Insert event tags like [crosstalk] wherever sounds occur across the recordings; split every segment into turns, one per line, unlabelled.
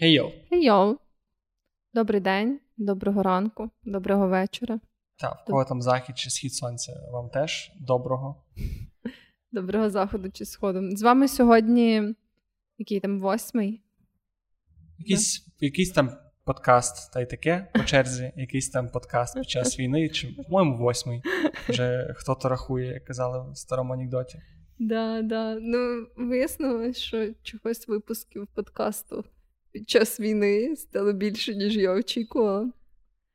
Хей йоу.
Хей йоу. Добрий день, доброго ранку, доброго вечора.
Так, в кого там захід чи схід сонця, вам теж доброго. [laughs]
Доброго заходу чи сходу. З вами сьогодні який там восьмий?
Якийсь, якийсь там подкаст, та й таке по черзі, якийсь там подкаст під час війни, чи, по-моєму, восьмий. Вже хто-то рахує, як казали в старому анекдоті.
Да, да. Ну, вияснилось, що чогось випусків подкасту під час війни стало більше, ніж я очікувала.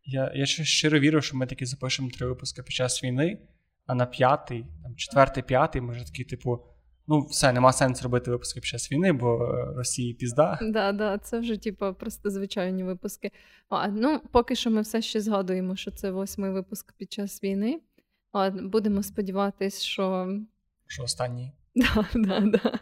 Я я щиро вірю, що ми таки запишемо три випуски під час війни, а на п'ятий, там четвертий, п'ятий, ми вже такі, типу, ну, все, нема сенсу робити випуски під час війни, бо е, Росії пізда.
Да, да, це вже, типу, просто звичайні випуски. А, Ну, поки що ми все ще згадуємо, що це восьмий випуск під час війни. А, Будемо сподіватись, що.
Що останній.
Да, да, да.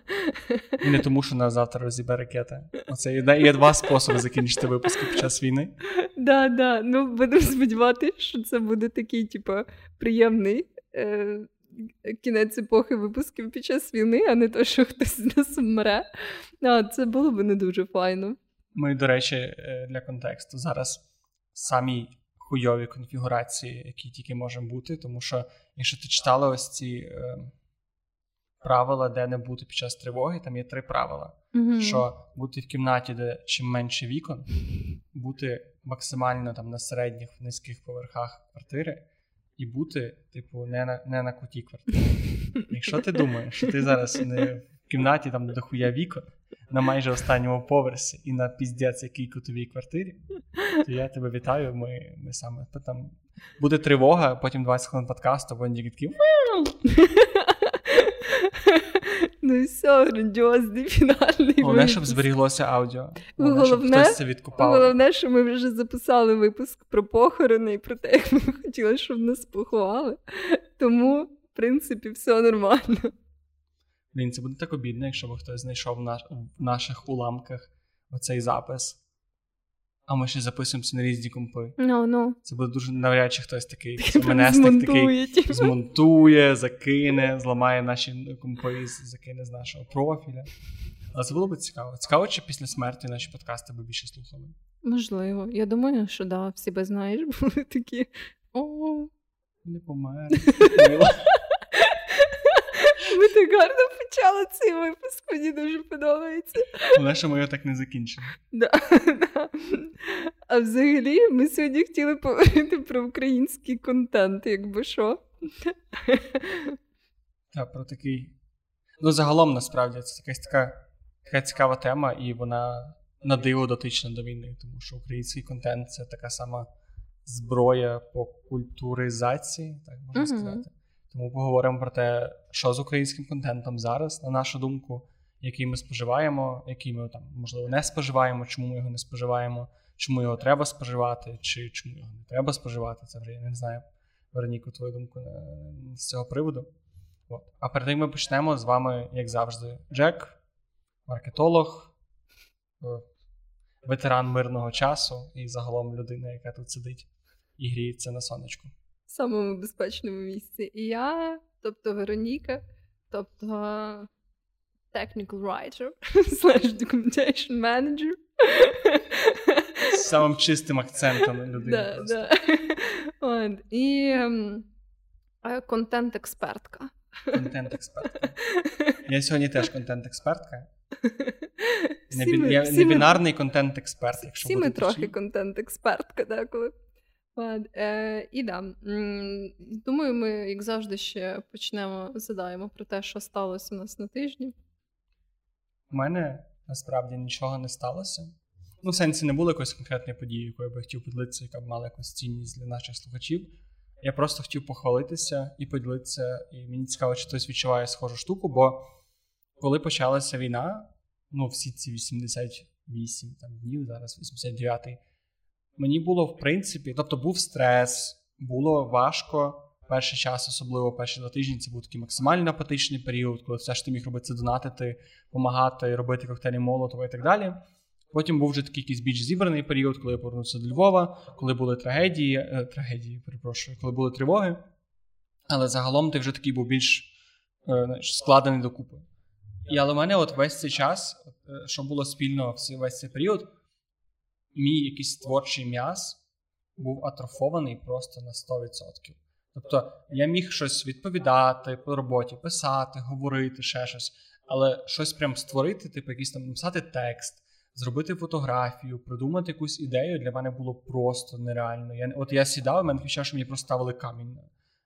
І не тому, що нас завтра розібе ракета. Оце є, є два способи закінчити випуски під час війни.
Да, да. Ну, будемо сподіватися, що це буде такий, типу, приємний е- кінець епохи випусків під час війни, а не то, що хтось з нас вмре. А, Це було б не дуже файно.
Ми, до речі, е, для контексту зараз самі хуйові конфігурації, які тільки можуть бути, тому що, якщо ти читала ось ці. Е- правила, де не бути під час тривоги. Там є три правила:
mm-hmm.
що бути в кімнаті, де чим менше вікон, бути максимально там на середніх низьких поверхах квартири, і бути, типу, не на не на куті квартири. [laughs] Якщо ти думаєш, що ти зараз не в кімнаті там дохуя вікон. На майже останньому поверсі і на піздець якій кутовій квартирі, то я тебе вітаю. Ми ми саме там буде тривога, потім 20 хвилин подкасту, вони такі [laughs]
Ну і все, грандіозний фінальний.
Головне, щоб зберіглося аудіо.
Головне, Головне, щоб
хтось це відкупав.
Головне, що ми вже записали випуск про похорони і про те, як ми [laughs] хотіли, щоб нас поховали. Тому, в принципі, все нормально.
Блін, це буде так обідно, якщо б хтось знайшов в, в наших уламках оцей запис. А ми ще записуємося на різні компи.
No, no.
Це буде дуже навряд чи хтось такий
менесник такий
змонтує, закине, зламає наші компи, закине з нашого профіля. Але це було б цікаво. Цікаво, чи після смерті наші подкасти би більше слухали?
Можливо. Я думаю, що да, всі би знаєш, [laughs] були такі. О,
не помер. [laughs]
Ми так гарно почали цей випуск, мені дуже подобається.
Але що ми його так не закінчимо.
Да, да. А взагалі, ми сьогодні хотіли поговорити про український контент, якби що.
Так, про такий. Ну, загалом, насправді, це якась така, така цікава тема, і вона на диво дотична до війни, тому що український контент це така сама зброя по культуризації, так можна uh-huh. сказати. Тому поговоримо про те, що з українським контентом зараз, на нашу думку, який ми споживаємо, який ми там можливо не споживаємо, чому ми його не споживаємо, чому його треба споживати, чи чому його не треба споживати. Це вже я не знаю. Вероніку, твою думку з цього приводу. От. А перед тим ми почнемо з вами, як завжди, Джек, маркетолог, е, ветеран мирного часу і загалом людина, яка тут сидить і гріється на сонечку
самому безпечному місці. І я, тобто Вероніка, тобто technical writer, [laughs] slash documentation manager.
З самим чистим акцентом людини.
Да, да. І ем, контент-експертка.
Контент-експертка. Я сьогодні теж контент-експертка. [laughs] Не, ми, я не бінарний контент-експерт. якщо
Всі ми трохи контент-експертка, деколи. Е, І да, думаю, ми, як завжди, ще почнемо задаємо про те, що сталося у нас на тижні.
У мене насправді нічого не сталося. Ну, в сенсі не було якоїсь конкретної події, якою би хотів поділитися, яка б мала якусь цінність для наших слухачів. Я просто хотів похвалитися і поділитися, і мені цікаво, чи хтось відчуває схожу штуку, бо коли почалася війна, ну, всі ці 88 там, днів, зараз 89-й. Мені було в принципі, тобто був стрес, було важко. Перший час, особливо перші два тижні, це був такий максимально апатичний період, коли все ж ти міг робити це донатити, допомагати, робити коктейлі Молотова і так далі. Потім був вже такий якийсь більш зібраний період, коли я повернувся до Львова, коли були трагедії, е, трагедії, перепрошую, коли були тривоги. Але загалом ти вже такий був більш е, знаєш, складений докупи. І але в мене от весь цей час, е, що було спільно весь цей період, мій якийсь творчий м'яз був атрофований просто на 100%. Тобто я міг щось відповідати по роботі, писати, говорити, ще щось, але щось прям створити, типу, якийсь там написати текст, зробити фотографію, придумати якусь ідею для мене було просто нереально. Я, От я сідав, і мене відчував, що мені просто ставили камінь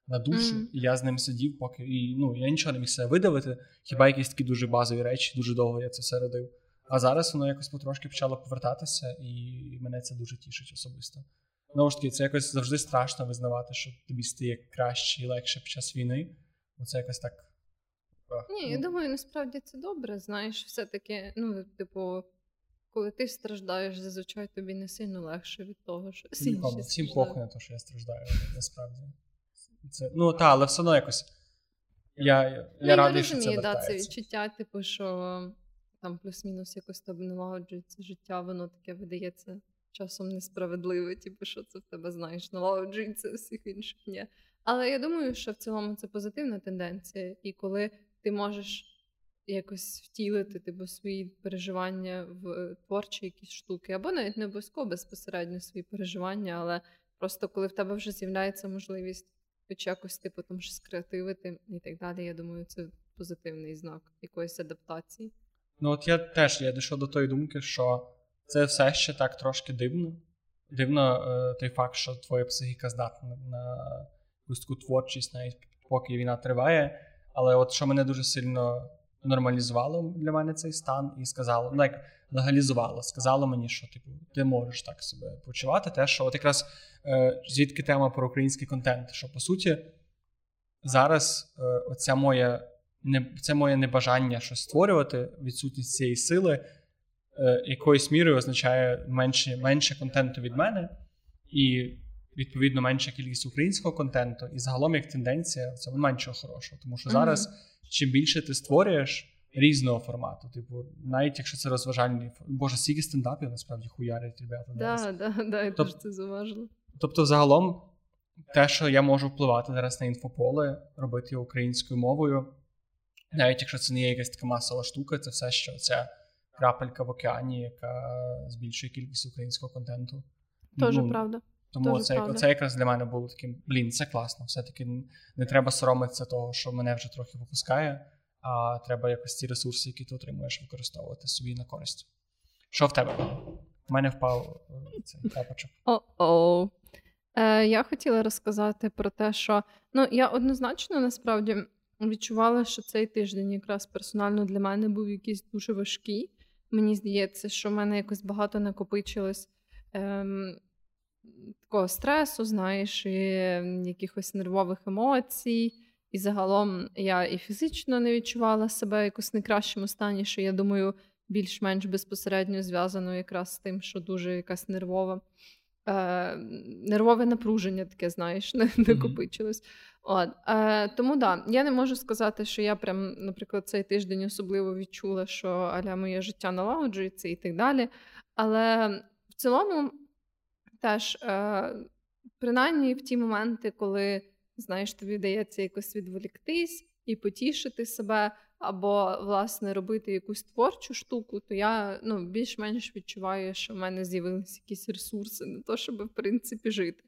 на душу, mm-hmm. і я з ним сидів, поки і ну я нічого не міг себе видавити. Хіба якісь такі дуже базові речі, дуже довго я це все родив. А зараз воно якось потрошки почало повертатися, і мене це дуже тішить особисто. Знову ж таки, це якось завжди страшно визнавати, що тобі стає краще і легше під час війни. Бо це якось так.
Ні, я думаю, насправді це добре. Знаєш, все-таки, ну, типу, коли ти страждаєш, зазвичай тобі не сильно легше від того, що
Нікому, всім похуй на те, що я страждаю, насправді. Це, Ну так, але все одно якось. Я я,
ну,
радий,
я
що це
да, це відчуття, типу, що там плюс-мінус якось тобі налагоджується життя, воно таке видається часом несправедливе, типу, що це в тебе знаєш, налагоджується всіх інших ні. Але я думаю, що в цілому це позитивна тенденція, і коли ти можеш якось втілити типу, свої переживання в творчі якісь штуки, або навіть не обов'язково безпосередньо свої переживання, але просто коли в тебе вже з'являється можливість хоч якось типу там щось креативити і так далі, я думаю, це позитивний знак якоїсь адаптації.
Ну от я теж я дійшов до тої думки, що це все ще так трошки дивно. Дивно е, той факт, що твоя психіка здатна на якусь таку творчість, навіть поки війна триває. Але от що мене дуже сильно нормалізувало для мене цей стан і сказало, ну як легалізувало, сказало мені, що типу ти можеш так себе почувати. Те, що от якраз е, звідки тема про український контент, що по суті зараз е, оця моя не це моє небажання щось створювати, відсутність цієї сили. Е, якоюсь мірою означає менше менше контенту від мене, і відповідно менша кількість українського контенту, і загалом як тенденція в цьому меншого хорошого. Тому що зараз, mm-hmm. чим більше ти створюєш різного формату, типу, навіть якщо це розважальний боже, скільки стендапів насправді хуярять ребята.
Да, да, да, я Тоб... це зауважила.
Тобто, загалом, те, що я можу впливати зараз на інфополе, робити українською мовою, навіть якщо це не є якась така масова штука, це все, що це крапелька в океані, яка збільшує кількість українського контенту.
Тоже ну, правда.
Тому Тоже це правда. це якраз для мене було таким, блін, це класно. Все-таки не треба соромитися того, що мене вже трохи випускає, а треба якось ці ресурси, які ти отримуєш, використовувати собі на користь. Що в тебе? У мене впав е, цей тапочок. [laughs]
О-о. Е, Я хотіла розказати про те, що ну я однозначно насправді відчувала, що цей тиждень якраз персонально для мене був якийсь дуже важкий. Мені здається, що в мене якось багато накопичилось ем, такого стресу, знаєш, і якихось нервових емоцій. І загалом я і фізично не відчувала себе якось в найкращому стані, що я думаю, більш-менш безпосередньо зв'язано якраз з тим, що дуже якась нервова. Е, Нервове напруження таке, знаєш, [laughs] не накопичилось. От, е, Тому да, я не можу сказати, що я прям, наприклад, цей тиждень особливо відчула, що аля моє життя налагоджується і так далі. Але в цілому теж, е, принаймні в ті моменти, коли знаєш, тобі вдається якось відволіктись і потішити себе, або, власне, робити якусь творчу штуку, то я ну, більш-менш відчуваю, що в мене з'явилися якісь ресурси, не то, щоб в принципі жити.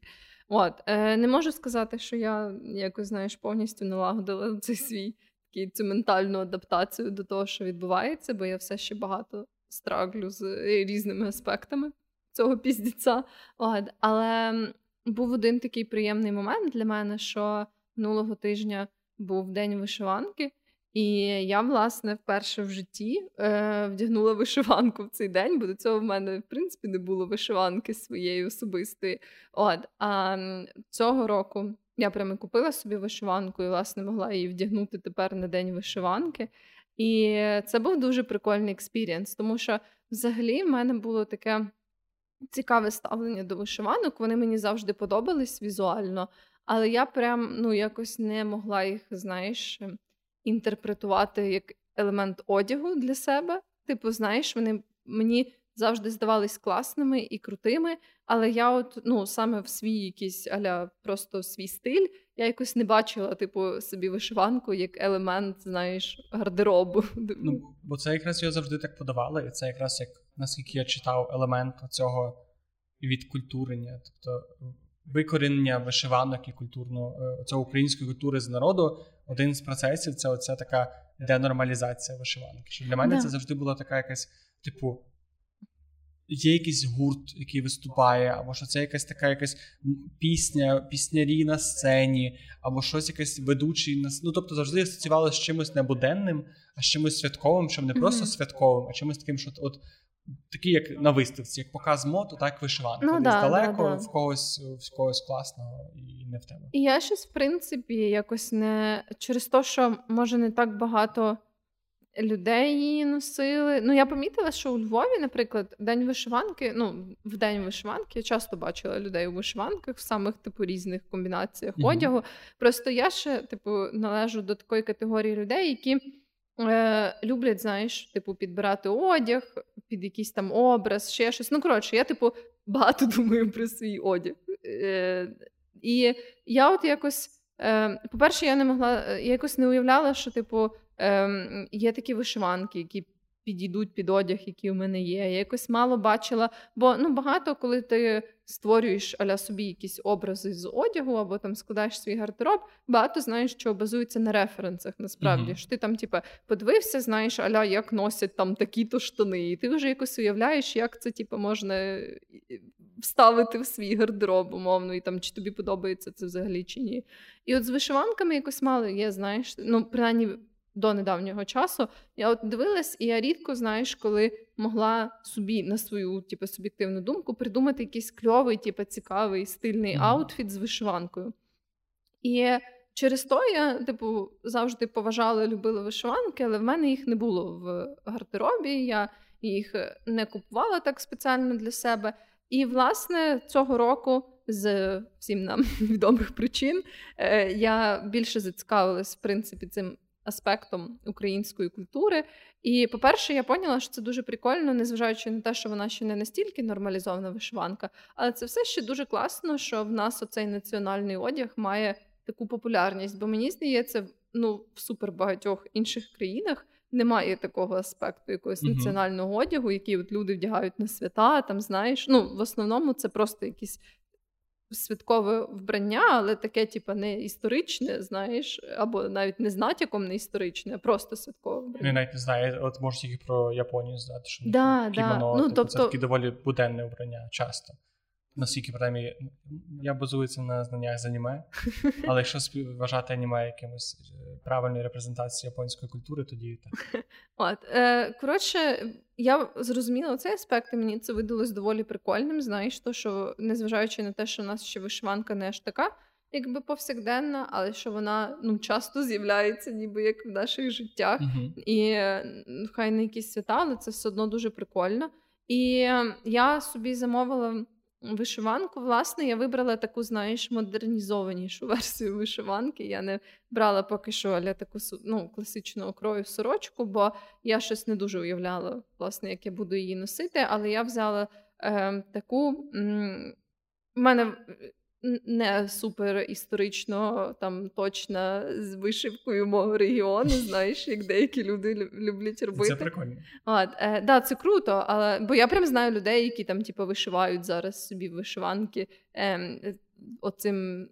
От, е, Не можу сказати, що я якось знаєш, повністю налагодила цей свій такий цю ментальну адаптацію до того, що відбувається, бо я все ще багато страглю з різними аспектами цього піздіця. От, Але був один такий приємний момент для мене, що минулого тижня був день вишиванки. І я, власне, вперше в житті е, вдягнула вишиванку в цей день, бо до цього в мене, в принципі, не було вишиванки своєї особистої. От, А цього року я прямо купила собі вишиванку і, власне, могла її вдягнути тепер на день вишиванки. І це був дуже прикольний experience, тому що взагалі в мене було таке цікаве ставлення до вишиванок. Вони мені завжди подобались візуально, але я прям ну, якось не могла їх, знаєш інтерпретувати як елемент одягу для себе. Типу, знаєш, вони мені завжди здавались класними і крутими, але я, от ну саме в свій якийсь аля просто свій стиль, я якось не бачила, типу, собі вишиванку як елемент, знаєш, гардеробу. [laughs]
Ну, Бо це якраз його завжди так подавали, і це якраз як наскільки я читав елемент цього відкультурення, тобто викорінення вишиванок і культурно е, цього української культури з народу. Один з процесів це оця така денормалізація вишиванки. Що для мене
Да.
це завжди була така якась, типу, є якийсь гурт, який виступає, або що це якась така якась пісня, піснярі на сцені, або щось якесь ведучий на Ну, тобто завжди асоціювалося з чимось небуденним, а з чимось святковим, щоб не просто
Мгм.
святковим, а чимось таким, що от. Такі, як на виставці, як показ мод, так вишиванка.
Ну,
Десь
да,
далеко,
да, да.
в когось в когось класно і не в тебе.
І я щось, в принципі, якось не через те, що може не так багато людей її носили. Ну, я помітила, що у Львові, наприклад, день вишиванки, ну, в день вишиванки я часто бачила людей у вишиванках в самих типу різних комбінаціях
Мгм.
одягу. Просто я ще, типу, належу до такої категорії людей, які. Е, люблять, знаєш, типу, підбирати одяг під якийсь там образ, ще щось. Ну, коротше, я, типу, багато [laughs] думаю про свій одяг. Е, і я от якось, е, по-перше, я не могла, е, я якось не уявляла, що, типу, е, є такі вишиванки, які підійдуть під одяг, який у мене є. Я якось мало бачила, бо ну, багато, коли ти створюєш аля собі якісь образи з одягу, або там складаєш свій гардероб, багато знаєш, що базується на референсах, насправді.
Мгм.
Що ти там, типу, подивився, знаєш, аля, як носять там такі-то штани, і ти вже якось уявляєш, як це, типу, можна вставити в свій гардероб, умовно, і там чи тобі подобається це взагалі чи ні. І от з вишиванками якось мало є, знаєш, ну, принаймні до недавнього часу. Я от дивилась, і я рідко, знаєш, коли могла собі на свою типу, суб'єктивну думку придумати якийсь кльовий, типу, цікавий, стильний
Мгм.
аутфіт з вишиванкою. І через то я, типу, завжди поважала, любила вишиванки, але в мене їх не було в гардеробі. Я їх не купувала так спеціально для себе. І, власне, цього року, з всім нам [laughs] відомих причин, е, я більше зацікавилась, в принципі, цим аспектом української культури. І, по-перше, я поняла, що це дуже прикольно, незважаючи на те, що вона ще не настільки нормалізована вишиванка, але це все ще дуже класно, що в нас оцей національний одяг має таку популярність. Бо мені здається, ну в супер багатьох інших країнах немає такого аспекту якогось
Мгм.
національного одягу, який от люди вдягають на свята. Там знаєш, ну в основному це просто якісь. Святкове вбрання, але таке, типу, не історичне, знаєш, або навіть не з натяком не історичне, а просто святкове
Я
вбрання.
навіть не знаю, от можу тільки про Японію знати, що
Да, да. Ну,
типу,
тобто-
це таке доволі буденне вбрання часто. Наскільки принаймні, я базуюся на знаннях з аніме, [laughs] але якщо вважати аніме якимось е, правильною репрезентацією японської культури, тоді так. [laughs]
От, е, коротше, я зрозуміла цей аспект, і мені це видалось доволі прикольним. Знаєш, то, що незважаючи на те, що в нас ще вишиванка не аж така, якби повсякденна, але що вона ну, часто з'являється, ніби як в наших життях. І ну, хай не якісь свята, але це все одно дуже прикольно. І е, я собі замовила вишиванку. Власне, я вибрала таку, знаєш, модернізованішу [laughs] версію вишиванки. Я не брала поки що але таку ну, класичного крою сорочку, бо я щось не дуже уявляла, власне, як я буду її носити. Але я взяла е, таку. В мене не супер історично там точна з вишивкою мого регіону, знаєш, як деякі люди люблять робити.
Це прикольно.
От, е, да, це круто, але бо я прям знаю людей, які там типу, вишивають зараз собі вишиванки. Ем, е, оцим,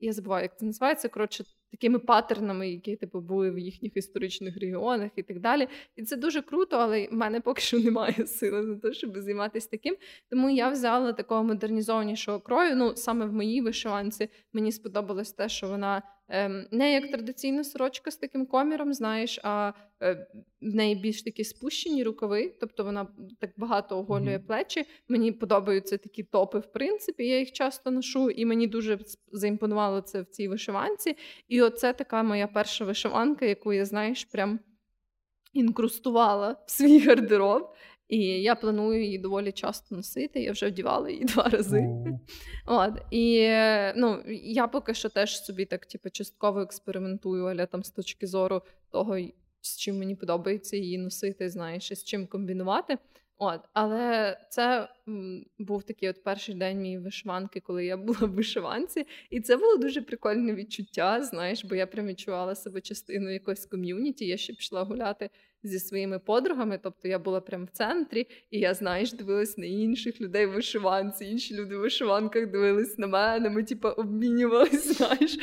я забуваю, як це називається. Коротше, такими паттернами, які типу були в їхніх історичних регіонах і так далі. І це дуже круто, але в мене поки що [laughs] немає сили на те, щоб займатися таким. Тому я взяла такого модернізованішого крою. Ну, саме в моїй вишиванці мені сподобалось те, що вона не як традиційна сорочка з таким коміром, знаєш, а е, в неї більш такі спущені рукави, тобто вона так багато оголює
Мгм.
плечі. Мені подобаються такі топи, в принципі, я їх часто ношу, і мені дуже заімпонувало це в цій вишиванці. І оце така моя перша вишиванка, яку я, знаєш, прям інкрустувала в свій гардероб. І я планую її доволі часто носити. Я вже вдівала її [laughs] два рази.
У,
От і ну я поки що теж собі так, типу, частково експериментую, але там з точки зору того, з чим мені подобається її носити, знаєш, і з чим комбінувати. От, але це був такий от перший день моєї вишиванки, коли я була в вишиванці, і це було дуже прикольне відчуття. Знаєш, бо я прям відчувала себе частиною якоїсь ком'юніті. Я ще пішла гуляти зі своїми подругами. Тобто я була прямо в центрі, і я, знаєш, дивилась на інших людей в вишиванці. Інші люди в вишиванках дивились на мене. Ми, типу, обмінювалися, [laughs] знаєш.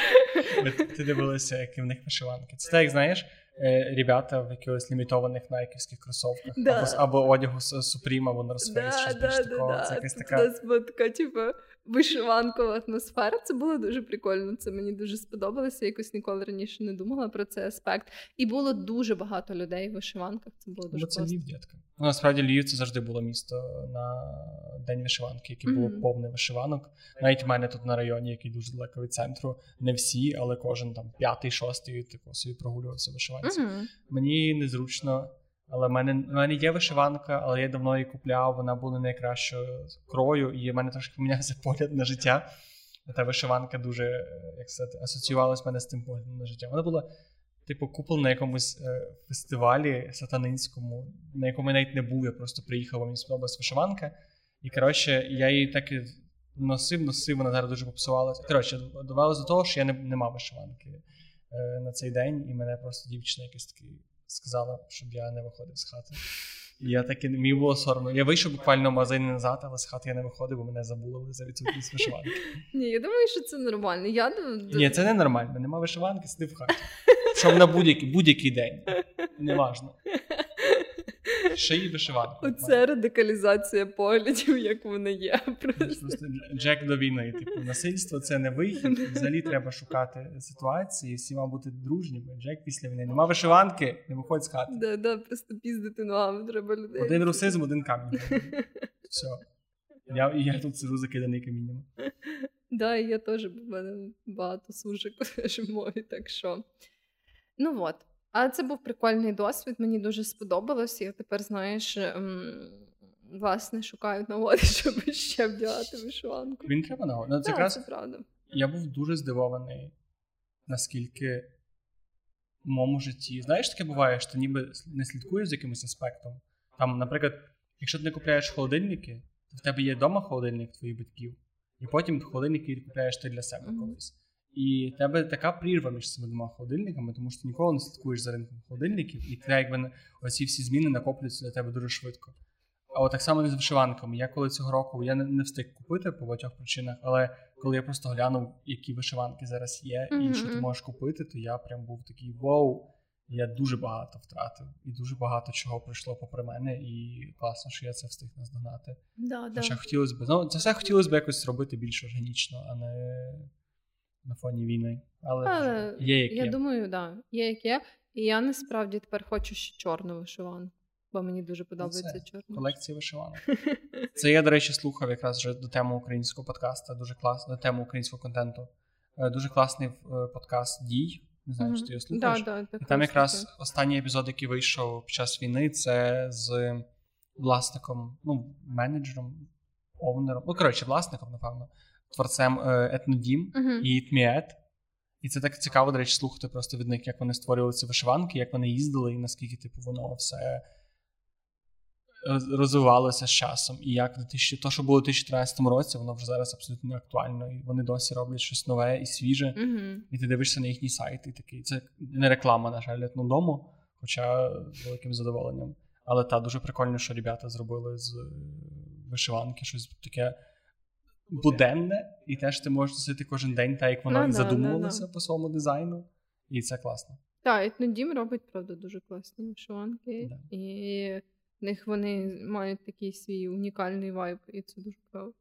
Ти дивилася, які в них вишиванки. Це так, як знаєш. Е, ребята в якихось лімітованих найківських кросовках
да.
або або одягу Supreme, або North Face, щось більш такого. Це якась така...
Була така, типу, вишиванкова атмосфера. Це було дуже прикольно. Це мені дуже сподобалося. Я якось ніколи раніше не думала про цей аспект. І було дуже багато людей в вишиванках. Це було дуже
Бо це Львів, дітка. Ну, насправді Львів це завжди було місто на День вишиванки, яке було mm-hmm. повне вишиванок. Навіть в мене тут на районі, який дуже далеко від центру, не всі, але кожен там п'ятий, шостий типу, собі прогулювався вишиванці. Mm-hmm. Мені незручно. Але в мене в мене є вишиванка, але я давно її купляв. Вона була найкращою крою, і в мене трошки помінявся [laughs] погляд на життя. Та вишиванка дуже як сказати, асоціювалася в мене з тим поглядом на життя. Вона була, типу, купол на якомусь е, фестивалі сатанинському, на якому я навіть не був. Я просто приїхав, мені сподобалась вишиванка. І коротше, я її так і носив, носив, вона зараз дуже попсувалася. Коротше, довелося до того, що я не, не мав вишиванки е, на цей день, і мене просто дівчина якась такий сказала, щоб я не виходив з хати. І я таки мені було соромно. Я вийшов буквально в магазин назад, але з хати я не виходив, бо мене забули за відсутність вишиванки.
Ні, я думаю, що це нормально. Я...
Ні, це не нормально. Нема вишиванки, сиди в хаті. Щоб на будь-який будь-який день. Неважно шиї вишиванку.
Оце радикалізація поглядів, як вони є. Просто.
Джек до війни. Типу, насильство це не вихід. Взагалі треба шукати ситуації, всіма бути дружніми. Джек після війни. Нема вишиванки, не виходь з хати.
Да, да, Просто піздити ногами треба людей.
Один русизм, один камінь. Все. Я я тут сижу закиданий каміннями.
Да, і я теж в мене багато сужик мові, так що. Ну от. Але це був прикольний досвід, мені дуже сподобалось. Я тепер, знаєш, ем, власне, шукаю нагоди, [laughs] щоб ще вдягати вишиванку.
Він треба нагоди. Ну,
це, якраз... це правда.
Я був дуже здивований, наскільки в моєму житті. Знаєш, таке буває, що ти ніби не слідкуєш за якимось аспектом. Там, наприклад, якщо ти не купляєш холодильники, то в тебе є вдома холодильник твоїх батьків, і потім холодильники купляєш ти для себе mm-hmm. колись. І в тебе така прірва між цими двома холодильниками, тому що ти ніколи не слідкуєш за ринком холодильників, і тебе, якби оці всі зміни накоплюються для тебе дуже швидко. А от так само не з вишиванками. Я коли цього року я не, не встиг купити по багатьох причинах, але коли я просто глянув, які вишиванки зараз є, mm-hmm. і що ти можеш купити, то я прям був такий вау. Я дуже багато втратив, і дуже багато чого прийшло попри мене, і класно, що я це встиг наздогнати.
Да,
Хоча да. хотілося б, ну це все хотілося б якось зробити більш органічно, а не на фоні війни. Але, Але є як
я
є.
думаю, да, є як є. І я насправді тепер хочу ще чорну вишиванку, бо мені дуже подобається чорна.
Колекція вишиванок. [laughs] Це я, до речі, слухав якраз вже до теми українського подкасту, дуже класно, до теми українського контенту. Е, дуже класний е, подкаст Дій. Не знаю, mm-hmm. чи ти його слухаєш.
Да, да,
І там якраз останній епізод, який вийшов під час війни, це з власником, ну, менеджером, овнером, ну, коротше, власником, напевно, творцем е, Етнодім uh-huh. і Тміет. І це так цікаво, до речі, слухати просто від них, як вони створювали ці вишиванки, як вони їздили, і наскільки типу, воно все розвивалося з часом. І як то, що було у 2013 році, воно вже зараз абсолютно не актуально. І вони досі роблять щось нове і свіже.
Uh-huh.
І ти дивишся на їхній сайт, і такий. Це не реклама, на жаль, етнодому, хоча з великим задоволенням. Але та дуже прикольно, що ребята зробили з вишиванки щось таке буденне, і теж ти можеш носити кожен день, так як воно no, задумувалося no, по своєму дизайну, і це класно.
Так, етнодім робить, правда, дуже класні вишиванки, да. і в них вони мають такий свій унікальний вайб, і це дуже правда.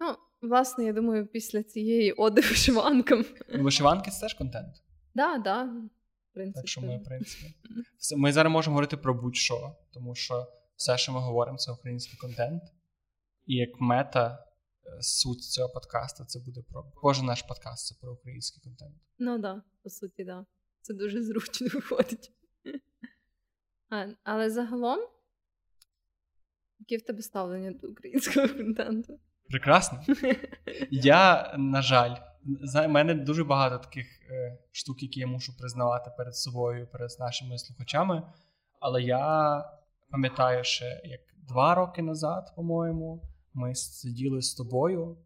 Ну, власне, я думаю, після цієї оди вишиванкам.
Ну, вишиванки це теж контент.
Так, так.
Так що ми, в принципі. [laughs] Ми зараз можемо говорити про будь-що, тому що все, що ми говоримо, це український контент. І як мета, е, суть цього подкасту це буде про кожен наш подкаст це про український контент.
Ну так, да, по суті, да. Це дуже зручно виходить. А, Але загалом, яке в тебе ставлення до українського контенту?
Прекрасно. Я, на жаль, в мене дуже багато таких е, штук, які я мушу признавати перед собою, перед нашими слухачами. Але я пам'ятаю, ще як два роки назад, по-моєму, ми сиділи з тобою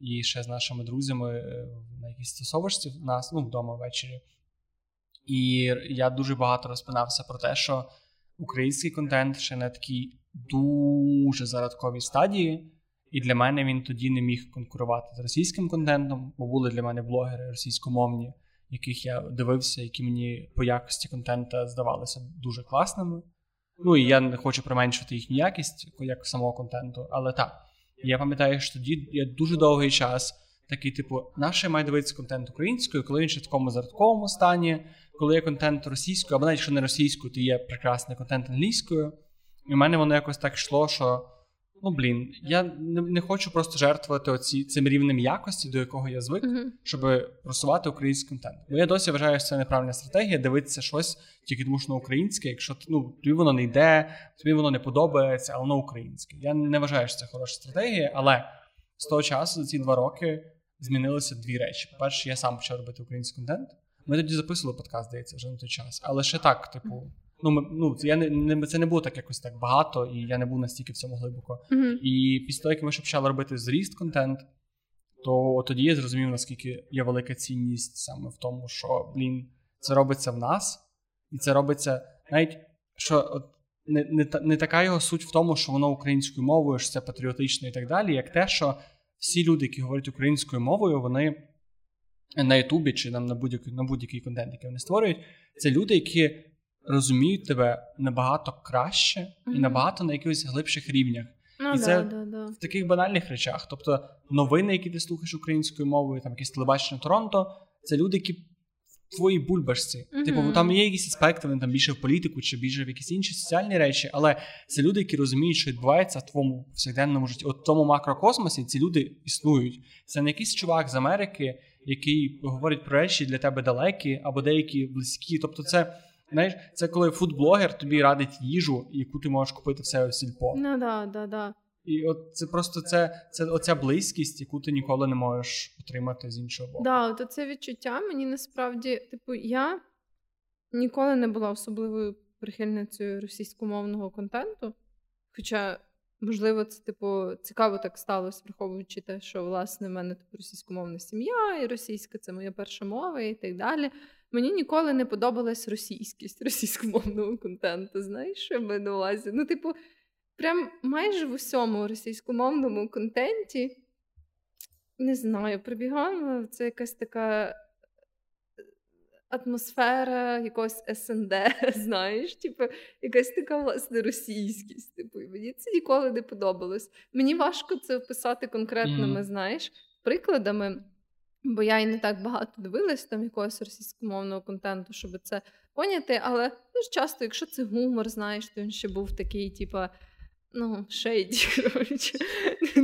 і ще з нашими друзями е, на якійсь стосовочці в нас, ну, вдома ввечері. І я дуже багато розпинався про те, що український контент ще на такій дуже зародковій стадії, і для мене він тоді не міг конкурувати з російським контентом, бо були для мене блогери російськомовні, яких я дивився, які мені по якості контента здавалися дуже класними. Ну і я не хочу применшувати їхню якість як самого контенту, але так. Я пам'ятаю, що тоді я дуже довгий час такий, типу, наше має дивитися контент українською, коли він ще в такому зародковому стані, коли є контент російською, або навіть якщо не російською, то є прекрасний контент англійською. І в мене воно якось так йшло, що ну блін, я не, не хочу просто жертвувати оці цим рівнем якості, до якого я звик, uh-huh. щоб просувати український контент. Бо я досі вважаю, що це неправильна стратегія дивитися щось тільки тому, що на українське, якщо ну, тобі воно не йде, тобі воно не подобається, а воно українське. Я не вважаю, що це хороша стратегія, але з того часу, за ці два роки, змінилися дві речі. По-перше, я сам почав робити український контент. Ми тоді записували подкаст, здається, вже на той час. Але ще так, типу, ну ну я не, не це не було так якось так багато, і я не був настільки в цьому глибоко.
Mm-hmm.
І після того, як ми ще почали робити зріст контент, то тоді я зрозумів, наскільки є велика цінність саме в тому, що блін, це робиться в нас, і це робиться навіть що от. Не не, не така його суть в тому, що воно українською мовою, що це патріотично і так далі, як те, що всі люди, які говорять українською мовою, вони на Ютубі чи нам на будь-який на будь-який контент, який вони створюють, це люди, які розуміють тебе набагато краще mm-hmm. і набагато на якихось глибших рівнях.
Ну,
і це
да, да, да.
в таких банальних речах. Тобто новини, які ти слухаєш українською мовою, там якісь телебачення Торонто, це люди, які в твоїй бульбашці. Mm-hmm. Типу, там є якісь аспекти, вони там більше в політику чи більше в якісь інші соціальні речі, але це люди, які розуміють, що відбувається в твоєму повсякденному житті. От в тому макрокосмосі ці люди існують. Це не якийсь чувак з Америки, який говорить про речі для тебе далекі або деякі близькі. Тобто, це. Знаєш, це коли фудблогер тобі радить їжу, яку ти можеш купити в себе в сільпо.
Ну да, да, да.
І от це просто це це оця близькість, яку ти ніколи не можеш отримати з іншого боку.
Да, то це відчуття мені насправді, типу, я ніколи не була особливою прихильницею російськомовного контенту. Хоча, можливо, це типу цікаво так сталося, враховуючи те, що власне в мене типу, російськомовна сім'я, і російська це моя перша мова, і так далі. Мені ніколи не подобалась російськість [laughs] російськомовного контенту. Знаєш, що я маю на увазі? Ну, типу, прям майже в усьому російськомовному контенті, не знаю, прибігала це якась така е, атмосфера якогось СНД, [laughs] знаєш, типу, якась така власне російськість. Типу, і мені це ніколи не подобалось. Мені важко це описати конкретними, mm. знаєш, прикладами. Бо я і не так багато дивилась там якогось російськомовного контенту, щоб це поняти. Але дуже часто, якщо це гумор, знаєш, то він ще був такий, типа, ну, шейді, [laughs] коротше,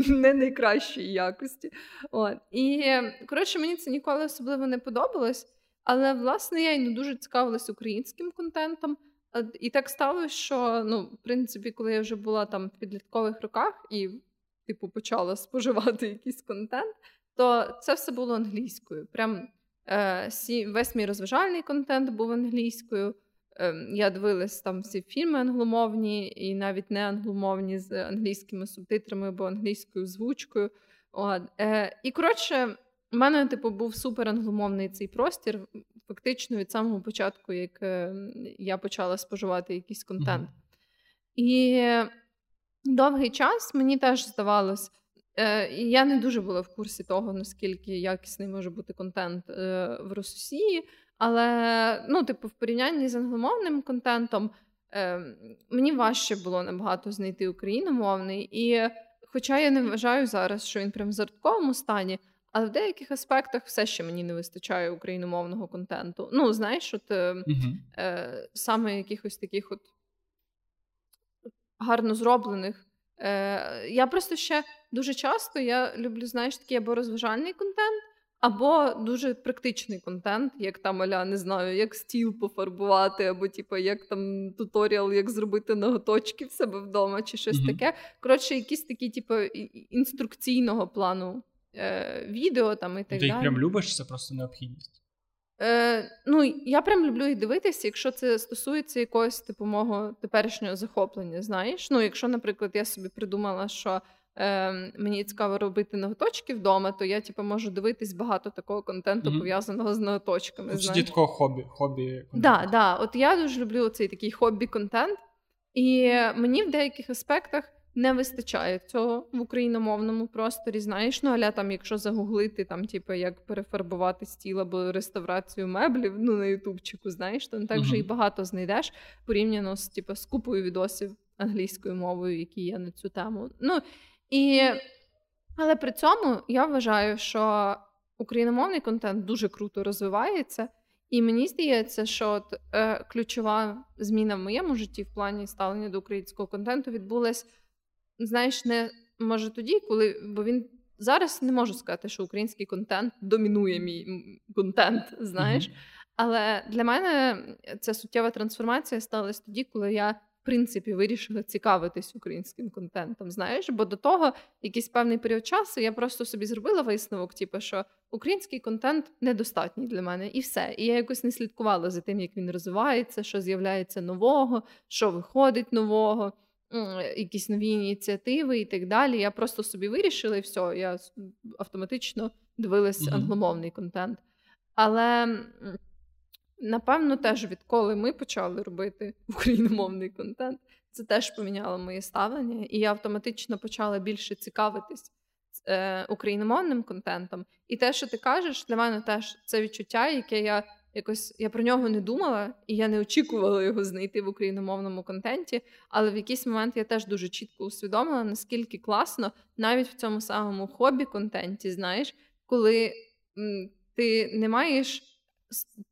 не найкращої якості. От. І, коротше, мені це ніколи особливо не подобалось. Але, власне, я й не дуже цікавилась українським контентом. І так сталося, що, ну, в принципі, коли я вже була там в підліткових роках і, типу, почала [laughs] споживати якийсь контент то це все було англійською. Прям е, весь мій розважальний контент був англійською. Е, я дивилась там всі фільми англомовні і навіть не англомовні з англійськими субтитрами або англійською звучкою. От. Е, І коротше, у мене типу був супер англомовний цей простір. Фактично від самого початку, як е, я почала споживати якийсь контент. Mm-hmm. І довгий час мені теж здавалось. Е, Я не дуже була в курсі того, наскільки якісний може бути контент е, в Росії, але ну, типу, в порівнянні з англомовним контентом е, мені важче було набагато знайти україномовний. І хоча я не вважаю зараз, що він прям в зартковому стані, але в деяких аспектах все ще мені не вистачає україномовного контенту. Ну, знаєш, от е, саме якихось таких от гарно зроблених. Е, Я просто ще дуже часто я люблю, знаєш, такий або розважальний контент, або дуже практичний контент, як там аля, не знаю, як стіл пофарбувати, або типу, як там туторіал, як зробити ноготочки в себе вдома, чи щось mm-hmm. таке. Коротше, якісь такі, типу, інструкційного плану е, відео там і так
Ти
їх
прям любиш, це просто необхідність.
Е, Ну, я прям люблю їх дивитися, якщо це стосується якогось типу мого теперішнього захоплення. Знаєш, ну якщо, наприклад, я собі придумала, що е, мені цікаво робити ноготочки вдома, то я типу, можу дивитись багато такого контенту, mm-hmm. пов'язаного з ноготочками.
Це такого хобі. хобі
да, да. От я дуже люблю цей такий хобі-контент, і мені в деяких аспектах. Не вистачає цього в україномовному просторі. Знаєш, ну аля там, якщо загуглити там, типу, як перефарбувати стіл або реставрацію меблів, ну на ютубчику, знаєш, то не так вже uh-huh. і багато знайдеш порівняно з типу, з купою відосів англійською мовою, які є на цю тему. Ну і але при цьому я вважаю, що україномовний контент дуже круто розвивається. І мені здається, що от, е, ключова зміна в моєму житті в плані ставлення до українського контенту відбулась знаєш, не може тоді, коли бо він зараз не можу сказати, що український контент домінує мій контент, знаєш. Mm-hmm. Але для мене ця суттєва трансформація сталася тоді, коли я. Принципі, вирішила цікавитись українським контентом, знаєш, бо до того якийсь певний період часу я просто собі зробила висновок, типу, що український контент недостатній для мене, і все. І я якось не слідкувала за тим, як він розвивається, що з'являється нового, що виходить нового якісь нові ініціативи і так далі. Я просто собі вирішила, і все, я автоматично дивилась mm-hmm. англомовний контент. Але напевно, теж відколи ми почали робити [laughs] україномовний контент, це теж поміняло моє ставлення, і я автоматично почала більше цікавитись е, україномовним контентом. І те, що ти кажеш, для мене теж це відчуття, яке я якось я про нього не думала, і я не очікувала його знайти в україномовному контенті. Але в якийсь момент я теж дуже чітко усвідомила, наскільки класно навіть в цьому самому хобі-контенті, знаєш, коли ти не маєш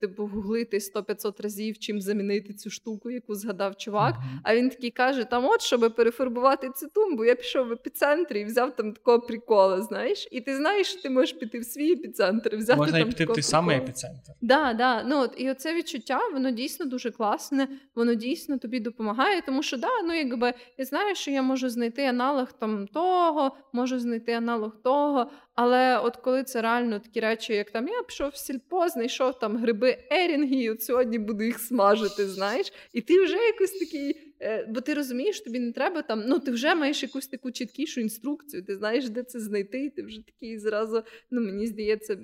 типу, гуглити 100-500 разів, чим замінити цю штуку, яку згадав чувак. Uh-huh. А він такий каже: там, от, щоб перефарбувати цю тумбу, я пішов в епіцентр і взяв там такого прикола, знаєш. І ти знаєш, що ти можеш піти в свій епіцентр, взяти
Можна
там
піти в той самий епіцентр.
Да, да. Ну, от, І оце відчуття, воно дійсно дуже класне, воно дійсно тобі допомагає, тому що да, ну якби я знаю, що я можу знайти аналог там того, можу знайти аналог того. Але от коли це реально такі речі, як там я пішов в сільпо, знайшов там гриби ерінги, і от сьогодні буду їх смажити, знаєш, і ти вже якось такий, е, бо ти розумієш, тобі не треба там, ну ти вже маєш якусь таку чіткішу інструкцію, ти знаєш, де це знайти, і ти вже такий зразу, ну мені здається,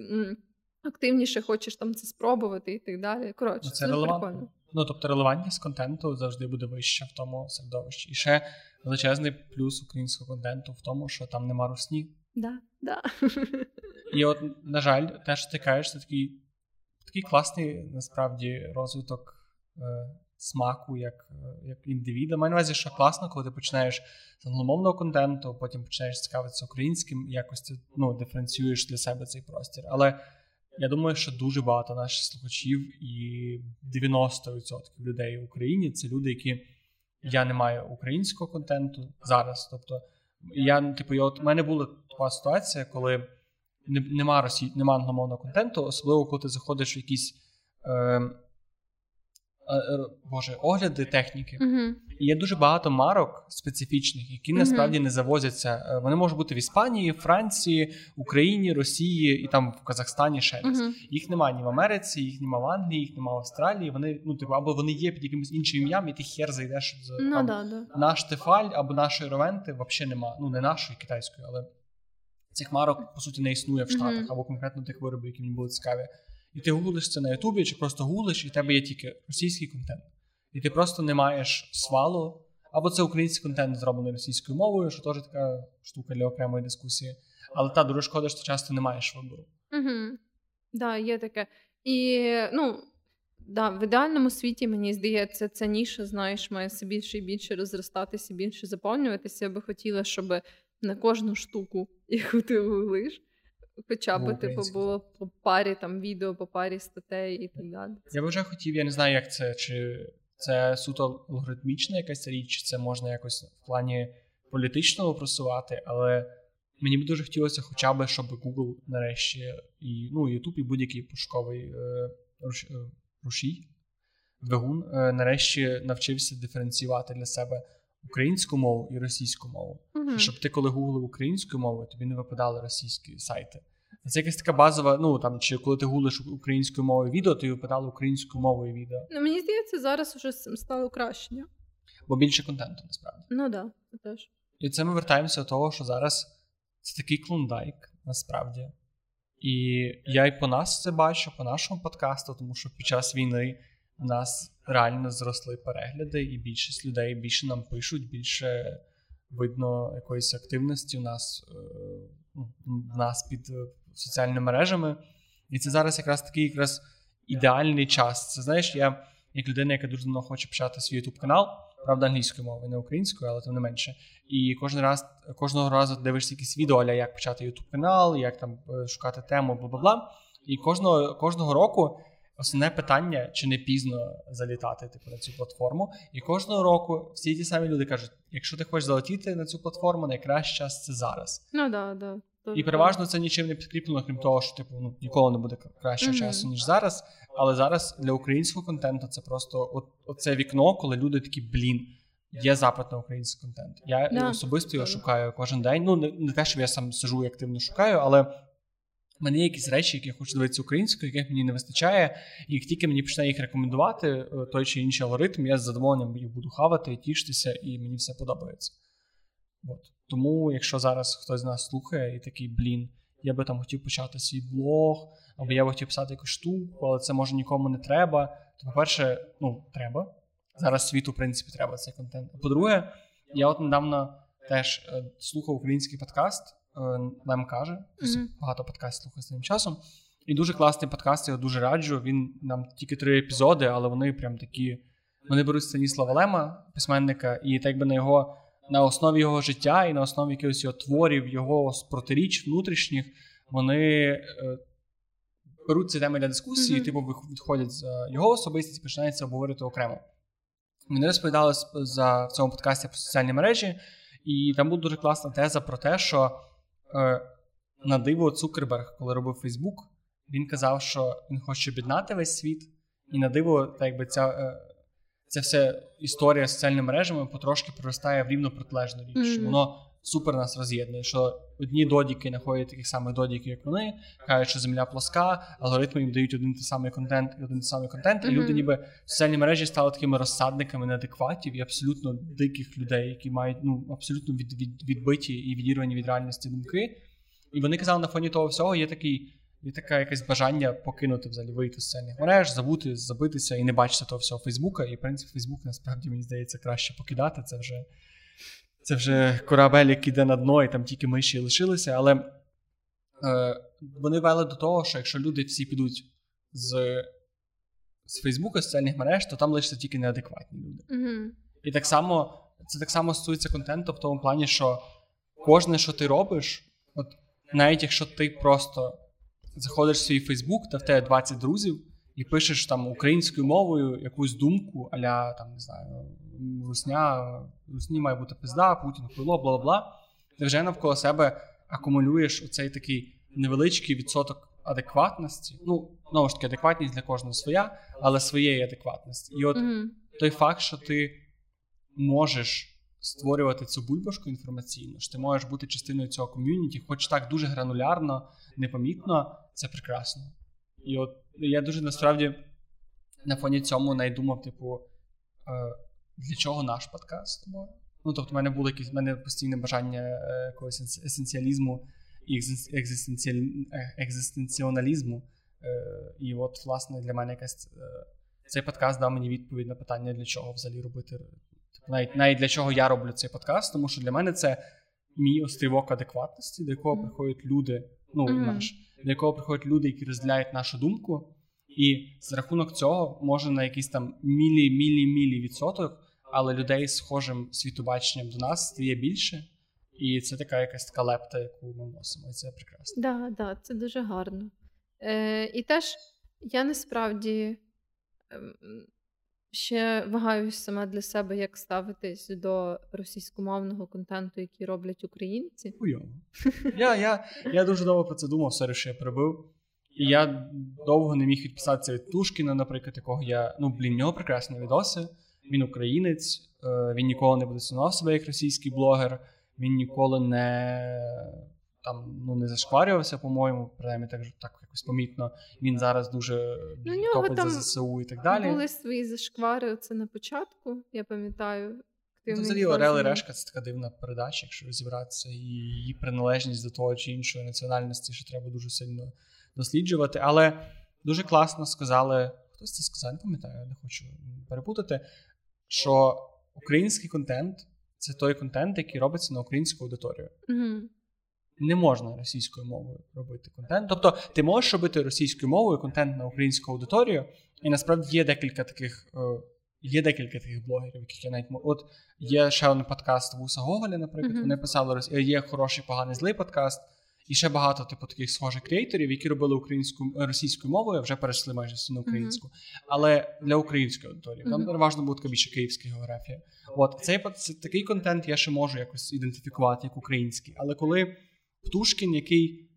активніше хочеш там це спробувати і так далі. Коротше, ну, це, це прикольно.
Ну, тобто релевантність контенту завжди буде вища в тому середовищі. І ще величезний плюс українського контенту в тому, що там нема русні.
Да, да. [laughs]
І от, на жаль, теж стикаєшся такий такий класний насправді розвиток е, смаку як е, як індивіда. Маю на увазі, що класно, коли ти починаєш з англомовного контенту, потім починаєш цікавитися українським, якось ти ну, диференціюєш для себе цей простір. Але я думаю, що дуже багато наших слухачів і 90% людей в Україні це люди, які я не маю українського контенту зараз. Тобто, я типу, я от в мене була така ситуація, коли нема росі... нема англомовного контенту, особливо коли ти заходиш в якісь е, Боже, огляди техніки.
Uh-huh.
І є дуже багато марок специфічних, які uh-huh. насправді не завозяться. Е, вони можуть бути в Іспанії, Франції, Україні, Росії і там в Казахстані ще десь. Uh-huh. Їх немає ні в Америці, їх немає в Англії, їх немає в Австралії. Вони ну типу, або вони є під якимось іншим ім'ям, і ти хер зайдеш з
no, ну да, да.
наш Тефаль або нашої ровенти взагалі немає. Ну не нашої китайської, але цих марок по суті не існує в Штатах або конкретно тих виробів, які мені були цікаві і ти гуглиш це на Ютубі, чи просто гуглиш, і в тебе є тільки російський контент. І ти просто не маєш свалу. Або це український контент, зроблений російською мовою, що теж така штука для окремої дискусії. Але та дуже шкода, що часто не маєш вибору.
Угу. Да, є таке. І ну, да, в ідеальному світі, мені здається, ця ніша, знаєш, має все більше і більше розростатися, більше заповнюватися. Я би хотіла, щоб на кожну штуку, [laughs] яку ти гуглиш, Хоча б типу було по парі там відео, по парі статей і так далі.
Я би вже хотів, я не знаю, як це, чи це суто алгоритмічна якась річ, чи це можна якось в плані політичного просувати, але мені б дуже хотілося, хоча б, щоб Google нарешті і ну, YouTube, і будь-який пошуковий е, руш, е, рушій, двигун, е, нарешті навчився диференціювати для себе українську мову і російську мову. Uh-huh. Щоб ти, коли гуглив українською мовою, тобі не випадали російські сайти. Це якась така базова, ну там чи коли ти гулиш українською мовою відео, то й випадало українською мовою відео.
Ну мені здається, зараз вже стало краще.
Бо більше контенту насправді.
Ну так, да, це теж.
І це ми вертаємося до того, що зараз це такий клондайк, насправді. І я і по нас це бачу, по нашому подкасту, тому що під час війни в нас реально зросли перегляди, і більшість людей більше нам пишуть, більше видно якоїсь активності у нас е, ну, в нас під е, соціальними мережами. І це зараз якраз такий якраз ідеальний час. Це знаєш, я як людина, яка дуже давно хоче почати свій youtube канал, правда, англійською мовою, не українською, але тим не менше. І кожен раз кожного разу дивишся якісь відео, аля як почати youtube канал, як там е, шукати тему, бла бла бла. І кожного кожного року основне питання, чи не пізно залітати типу, на цю платформу. І кожного року всі ті самі люди кажуть: якщо ти хочеш залетіти на цю платформу, найкращий час це зараз.
Ну да, да.
І переважно це нічим не підкріплено, крім того, що типу ну ніколи не буде кращого mm-hmm. часу ніж зараз. Але зараз для українського контенту це просто от, оце вікно, коли люди такі блін. Є запит на український контент. Я yeah. особисто його шукаю кожен день. Ну не, не те, що я сам сижу і активно шукаю, але в мене якісь речі, які я хочу дивитися українською, яких мені не вистачає. І як тільки мені почне їх рекомендувати, е, той чи інший алгоритм, я з задоволенням їх буду хавати, тішитися, і мені все подобається. От. Тому, якщо зараз хтось з нас слухає і такий, блін, я би там хотів почати свій блог, або я би хотів писати якусь штуку, але це може нікому не треба. То, по-перше, ну, треба. Зараз світу, в принципі, треба цей контент. А по-друге, я от недавно теж е, слухав український подкаст, нам каже, mm-hmm. багато подкастів слухаю з тим часом. І дуже класний подкаст, я його дуже раджу. Він нам тільки три епізоди, але вони прям такі. Вони беруть Станіслава Лема, письменника, і так би на його на основі його життя і на основі якихось його творів, його протиріч внутрішніх, вони е, беруть ці теми для дискусії, mm-hmm. типу відходять з його особистість, починаються обговорити окремо. Вони розповідали за в цьому подкасті про соціальні мережі, і там була дуже класна теза про те, що на диво Цукерберг, коли робив Фейсбук, він казав, що він хоче об'єднати весь світ, і на диво, так якби ця. Е, ця вся історія з соціальними мережами потрошки проростає в рівно протилежну річ. Mm-hmm. Воно супер нас роз'єднує. Що одні додіки знаходять таких самих додіків, як вони, кажуть, що земля плоска, алгоритми їм дають один той самий контент і один той самий контент. І люди, ніби соціальні мережі стали такими розсадниками неадекватів і абсолютно диких людей, які мають ну абсолютно від, від, відбиті і відірвані від реальності думки. І вони казали, на фоні того всього є такий. І таке якесь бажання покинути взагалі вийти з соціальних мереж, забути, забитися і не бачити того всього Фейсбука. І в принципі Фейсбук насправді мені здається краще покидати. Це вже це вже корабель, який йде на дно, і там тільки миші лишилися. Але е, вони вели до того, що якщо люди всі підуть з з Фейсбука, з соціальних мереж, то там лишаться тільки неадекватні люди.
Mm-hmm.
І так само це так само стосується контенту в тому плані, що кожне, що ти робиш, от навіть якщо ти просто заходиш в свій Фейсбук, та в тебе 20 друзів, і пишеш там українською мовою якусь думку, аля там не знаю, русня, русні має бути пизда, Путін хуйло, бла бла бла. Ти вже навколо себе акумулюєш оцей такий невеличкий відсоток адекватності. Ну, знову ж таки, адекватність для кожного своя, але своєї адекватності. І от mm-hmm. той факт, що ти можеш. Створювати цю бульбашку інформаційну, що ти можеш бути частиною цього ком'юніті, хоч так дуже гранулярно, непомітно, це прекрасно. І от я дуже насправді на фоні цьому найдумав, типу, е, для чого наш подкаст з тобою? Ну, тобто, в мене було якесь в мене постійне бажання е, якогось есенціалізму і е, екзистенціоналізму. І от, власне, для мене якась цей подкаст дав мені відповідь на питання, для чого взагалі робити. Типу, навіть навіть для чого я роблю цей подкаст, тому що для мене це мій острівок адекватності, до якого приходять люди ну mm-hmm. наш, до якого приходять люди, які розділяють нашу думку, і за рахунок цього може на якийсь там мілі-мілі-мілі відсоток, але людей з схожим світобаченням до нас стає більше. І це така якась така лепта, яку ми носимо. І це прекрасно.
Так, да, да, це дуже гарно. Е, І теж я насправді ем, ще вагаюся сама для себе, як ставитись до російськомовного контенту, який роблять українці.
Уйо. [laughs] Я я, я дуже довго про це думав, все що я прибив. І я довго не міг відписатися від Тушкіна, наприклад, якого я. Ну, блін, нього прекрасні відоси. Він українець, е, він ніколи не позиціонував себе як російський блогер, він ніколи не там ну не зашкварювався, по-моєму, принаймні так так якось помітно. Він зараз дуже ну, топить за ЗСУ і так далі.
Були свої зашквари це на початку, я пам'ятаю.
Ну, взагалі Орел і Решка це така дивна передача, якщо розібратися, і її приналежність до того чи іншої національності, що треба дуже сильно досліджувати. Але дуже класно сказали, хтось це сказав, не пам'ятаю, не хочу перепутати, що український контент це той контент, який робиться на українську аудиторію. Не можна російською мовою робити контент. Тобто, ти можеш робити російською мовою контент на українську аудиторію, і насправді є декілька таких. Е, є декілька таких блогерів, яких я навіть От є ще один подкаст Вуса Гоголя, наприклад. Mm-hmm. Вони писали є хороший, поганий злий подкаст. І ще багато типу таких схожих креаторів, які робили українську російською мовою, вже перейшли майже всі на українську, mm-hmm. але для української аудиторії. Там переважно буде така більше київська географія. От цей це, такий контент я ще можу якось ідентифікувати як український. Але коли Птушкін, який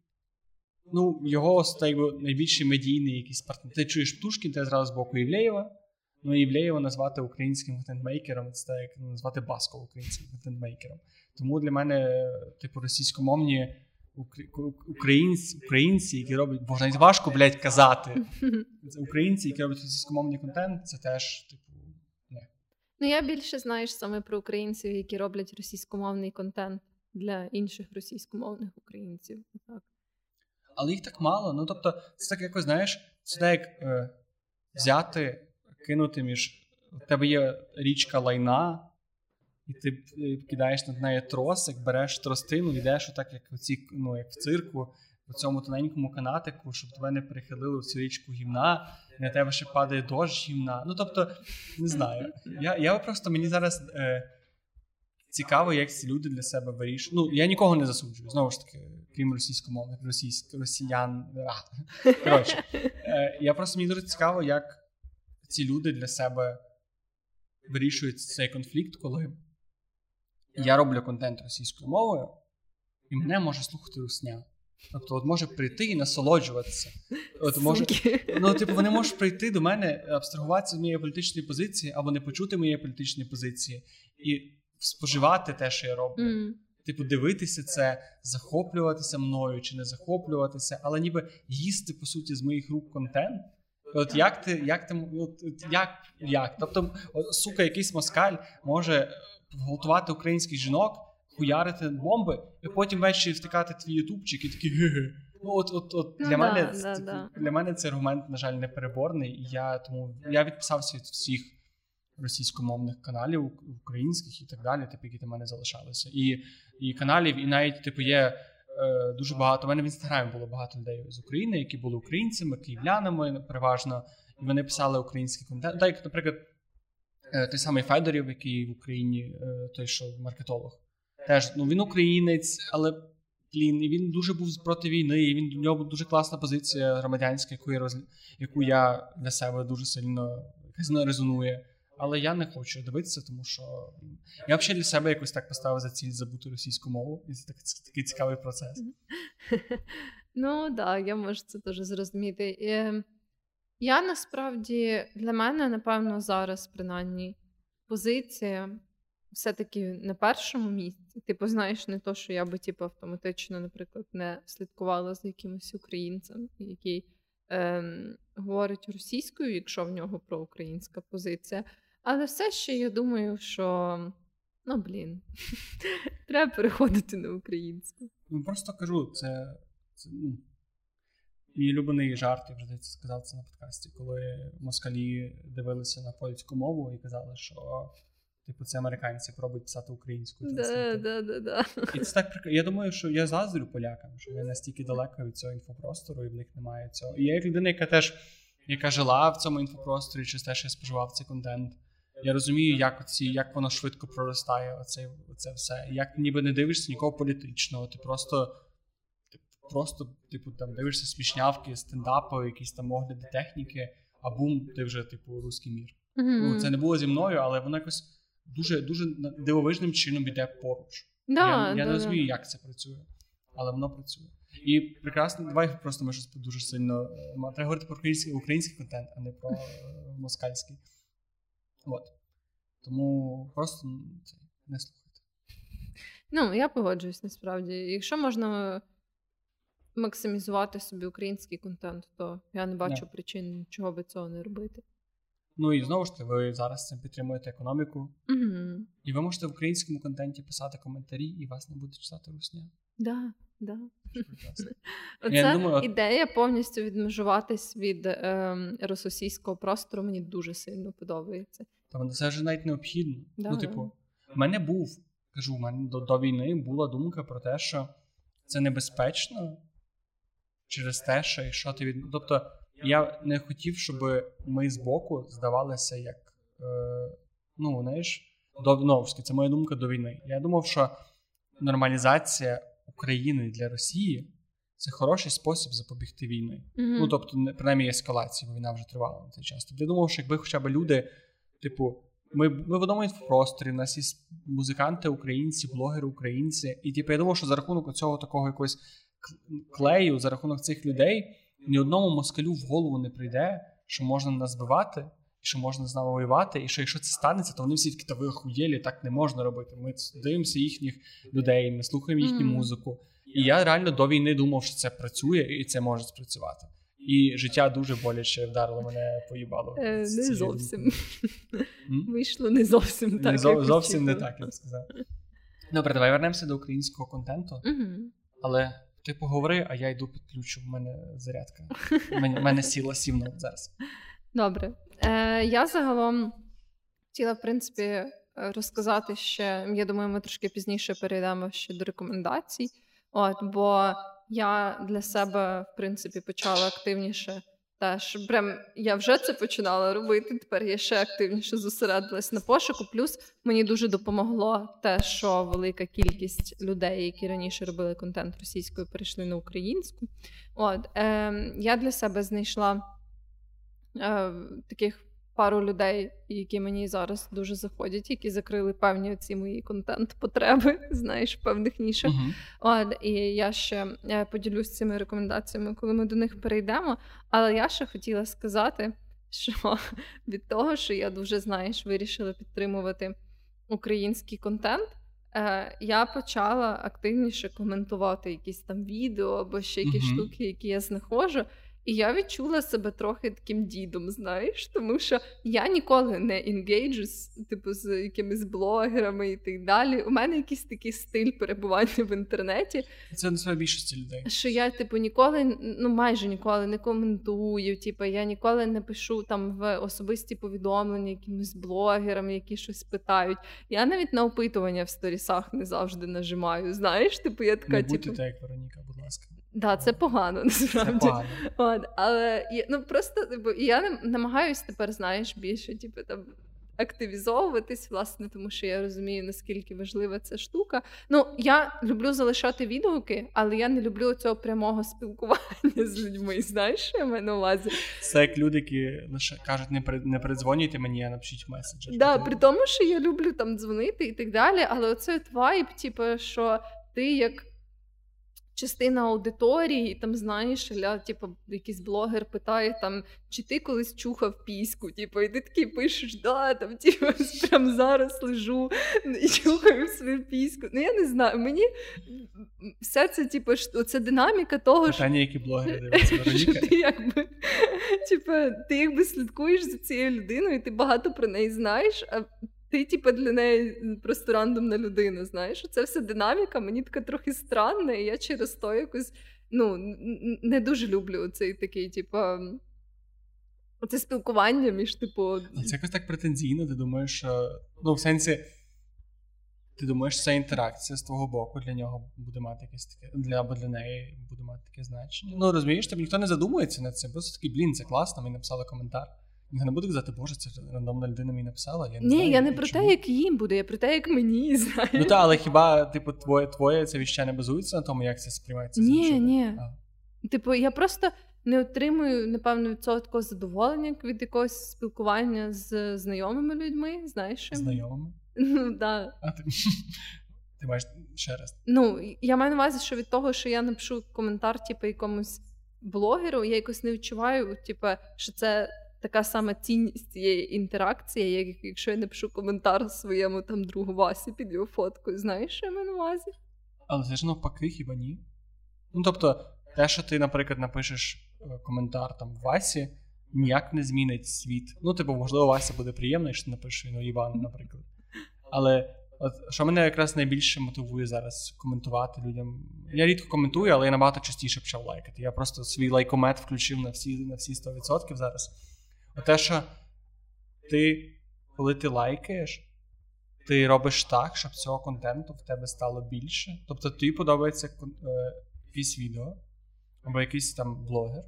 ну його так би, найбільший медійний якийсь партнер. Ти чуєш Птушкін, ти зразу з боку Євлеєва. Ну, Євлеєва назвати українським контентмейкером, це так як назвати Баскова українським контентмейкером. Тому для мене, типу, російськомовні українці, українці, які роблять, бо навіть важко, блядь, казати. [laughs] Українці, які роблять російськомовний контент, це теж, типу, не.
Ну, я більше знаєш саме про українців, які роблять російськомовний контент для інших російськомовних українців. Так.
Але їх так мало. Ну, тобто, це так якось, знаєш, це так як е, взяти, кинути між. У тебе є річка лайна, і ти е, кидаєш над нею тросик, береш тростину, йдеш отак, як в ну, як в цирку, по цьому тоненькому канатику, щоб тебе не перехилили в цю річку гімна, на тебе ще падає дощ гімна. Ну тобто, не знаю. Я я просто мені зараз е, цікаво, як ці люди для себе вирішують. Ну, я нікого не засуджую, знову ж таки, крім російськомовних, російськ, росіян. Коротше, е, я просто мені дуже цікаво, як ці люди для себе вирішують цей конфлікт, коли я роблю контент російською мовою, і мене може слухати русня. Тобто, от може прийти і насолоджуватися. От може, ну, типу, вони можуть прийти до мене, абстрагуватися з моєї політичної позиції або не почути моєї політичної позиції і споживати те, що я роблю. Mm. Типу, дивитися це, захоплюватися мною чи не захоплюватися, але ніби їсти, по суті, з моїх рук контент. От як ти, як ти, от, як, як? Тобто, от, сука, якийсь москаль може гвалтувати українських жінок, хуярити бомби, і потім ввечері втикати твій ютубчик і такі ге Ну, от, от, от ну, для ну, мене да, це, да. для мене цей аргумент, на жаль, непереборний. І я тому я відписався від всіх російськомовних каналів, українських і так далі, типу, які до мене залишалися. І і каналів, і навіть типу є е, дуже багато. У мене в інстаграмі було багато людей з України, які були українцями, київлянами переважно, і вони писали український контент. Так, наприклад, Е, той самий Федорів, який в Україні, е, той, що маркетолог. Теж ну він українець, але блін, і він дуже був проти війни. і Він у нього дуже класна позиція громадянська, яку я роз... яку я для себе дуже сильно резонує. Але я не хочу дивитися, тому що я взагалі для себе якось так поставив за ціль забути російську мову, і це такий, цікавий процес. [laughs]
Ну так, я можу це теж зрозуміти. Ем, я насправді для мене, напевно, зараз принаймні позиція все-таки на першому місці. Типу, знаєш, не то, що я би типу, автоматично, наприклад, не слідкувала за якимось українцем, який ем, говорить російською, якщо в нього проукраїнська позиція. Але все ще я думаю, що ну блін, [laughs] треба переходити на українську.
Ну просто кажу, це, це ну. Мій улюблений жарт, я вже сказав це на подкасті, коли москалі дивилися на польську мову і казали, що типу це американці пробують писати українською.
Да, да, да, да.
І це так прикольно. Я думаю, що я заздрю полякам, що вони настільки далеко від цього інфопростору, і в них немає цього. І я як людина, яка теж яка жила в цьому інфопросторі, чи теж я споживав цей контент. Я розумію, як оці, як воно швидко проростає, оце, оце все. Як ніби не дивишся нікого політичного, ти просто просто, типу, там дивишся смішнявки, стендапи, якісь там огляди техніки, а бум, ти вже, типу, русський мір. Mm-hmm. Це не було зі мною, але воно якось дуже дуже дивовижним чином іде поруч.
Да,
я
я
да, не розумію, як це працює, але воно працює. І прекрасно, давай просто ми щось дуже сильно. Треба говорити про український український контент, а не про е, москальський. От. Тому просто це не слухайте.
Ну, я погоджуюсь насправді. Якщо можна максимізувати собі український контент, то я не бачу yeah. причин, чого би цього не робити.
Ну і знову ж таки, ви зараз цим підтримуєте економіку,
Угу.
і ви можете в українському контенті писати коментарі, і вас не буде читати русня.
Да, да.
Що. [laughs]
Оце
думаю,
ідея повністю відмежуватись від ем, російського простору мені дуже сильно подобається.
Та це вже навіть необхідно.
Да,
ну, типу, в мене був, кажу, в мене до, до війни була думка про те, що це небезпечно через те, що якщо ти від. Тобто, я не хотів, щоб ми збоку здавалися як. Е, ну, знаєш, до ну, це моя думка до війни. Я думав, що нормалізація України для Росії це хороший спосіб запобігти війни.
Мгм.
Ну, тобто, не- принаймні ескалації, бо війна вже тривала на цей час. Тобто я думав, що якби хоча б люди, типу, ми, ми в одному інфопросторі, у нас є музиканти, українці, блогери, українці. І типу, я думав, що за рахунок цього такого якогось клею, за рахунок цих людей, ні одному москалю в голову не прийде, що можна нас збивати, і що можна з нами воювати, і що якщо це станеться, то вони всі такі та ви охуєлі, так не можна робити. Ми дивимося їхніх людей, ми слухаємо їхню
Мгм.
музику. І я реально до війни думав, що це працює і це може спрацювати. І життя дуже боляче вдарило мене поїбало.
Е, не
цією
зовсім.
М?
Вийшло не зовсім так.
Не зо-
як
зовсім не так, я б сказав. Добре, давай вернемося до українського контенту,
Мгм.
але ти поговори, а я йду підключу, в мене зарядка. В мене, в мене сіла сівно зараз.
Добре. Е, я загалом хотіла, в принципі, е, розказати ще. Я думаю, ми трошки пізніше перейдемо ще до рекомендацій. От, бо я для себе, в принципі, почала активніше. Теж прям я вже це починала робити. Тепер я ще активніше зосередилась на пошуку. Плюс мені дуже допомогло те, що велика кількість людей, які раніше робили контент російською, перейшли на українську. От е, я для себе знайшла таких пару людей, які мені зараз дуже заходять, які закрили певні ці мої контент-потреби, [laughs] знаєш, певних нішах. От, і я ще е, поділюсь цими рекомендаціями, коли ми до них перейдемо. Але я ще хотіла сказати, що [laughs] від того, що я дуже знаєш, вирішила підтримувати український контент. Е, я почала активніше коментувати якісь там відео або ще якісь
Мгм.
штуки, які я знаходжу. І я відчула себе трохи таким дідом, знаєш, тому що я ніколи не інгейджу типу з якимись блогерами і так далі. У мене якийсь такий стиль перебування в інтернеті,
Це на більшості людей.
що я, типу, ніколи, ну майже ніколи не коментую. Типу, я ніколи не пишу там в особисті повідомлення якимось блогерам, які щось питають. Я навіть на опитування в сторісах не завжди нажимаю. Знаєш, типу, я така,
Не
типу,
будьте так, як Вероніка, будь ласка.
Да, це погано [laughs]
Це
насправді.
погано.
От, але я, ну просто типу, я нам- намагаюсь тепер, знаєш, більше типу, там. Активізовуватись, власне, тому що я розумію, наскільки важлива ця штука. Ну, я люблю залишати відгуки, але я не люблю цього прямого спілкування з людьми. Знаєш, що я маю на увазі?
Це як люди, які лише кажуть, не при не передзвонюйте мені, а напишіть меседжер.
Да, при тому, що я люблю там дзвонити і так далі, але оцей от вайб, типу, що ти як частина аудиторії, там знаєш, ля, типу, якийсь блогер питає там, чи ти колись чухав піську, типу, і ти такий пишеш, да, там, типу, [laughs] прям зараз лежу і чухаю свою піську. Ну я не знаю, мені вся ця, типу, оця динаміка того, що
які блогери [laughs] дивляться
що ти якби, типу, ти якби слідкуєш за цією людиною, і ти багато про неї знаєш, а ти, типу, для неї просто рандомна людина, знаєш. Це вся динаміка, мені така трохи странна, і я через то якось ну, не дуже люблю цей такий, типу. Оце спілкування між, типу,
Але Це якось так претензійно, ти думаєш. Ну, в сенсі. Ти думаєш, ця інтеракція з твого боку для нього буде мати якесь таке, для або для неї буде мати таке значення. Ну розумієш, там ніхто не задумується над цим. Просто такий, блін, це класно, мені написали коментар. Ніхто не буде казати, боже, це рандомна людина мені написала. Я не
ні,
знаю,
я не про
чому».
те, як їм буде, я про те, як мені, [laughs] знаєш.
Ну так, але хіба, типу, твоє, твоє це віщання базується на тому, як це сприймається?
Ні, ні.
А.
Типу, я просто не отримую, напевно, від цього такого задоволення від якогось спілкування з знайомими людьми. Знаєш, я-
Знайомими. [laughs]
Ну, да.
А ти, [laughs] ти маєш ще раз.
ну, я маю на увазі, що від того, що я напишу коментар, типу, якомусь блогеру, я якось не відчуваю, типу, що це така сама цінність цієї інтеракції, як якщо я напишу коментар своєму там другу Васі під його фоткою. Знаєш, що я маю на увазі?
Але це ж навпаки, хіба ні? Ну тобто, те, що ти, наприклад, напишеш е, коментар там Васі, ніяк не змінить світ. Ну, типу, можливо, Вася буде приємно, якщо ти напишеш ну, Іван, наприклад. Але от, що мене якраз найбільше мотивує зараз коментувати людям. Я рідко коментую, але я набагато частіше почав лайкати. Я просто свій лайкомет включив на всі на всі 100% зараз. Те, що ти, коли ти лайкаєш, ти робиш так, щоб цього контенту в тебе стало більше. Тобто тобі подобається е, якийсь відео або якийсь там блогер.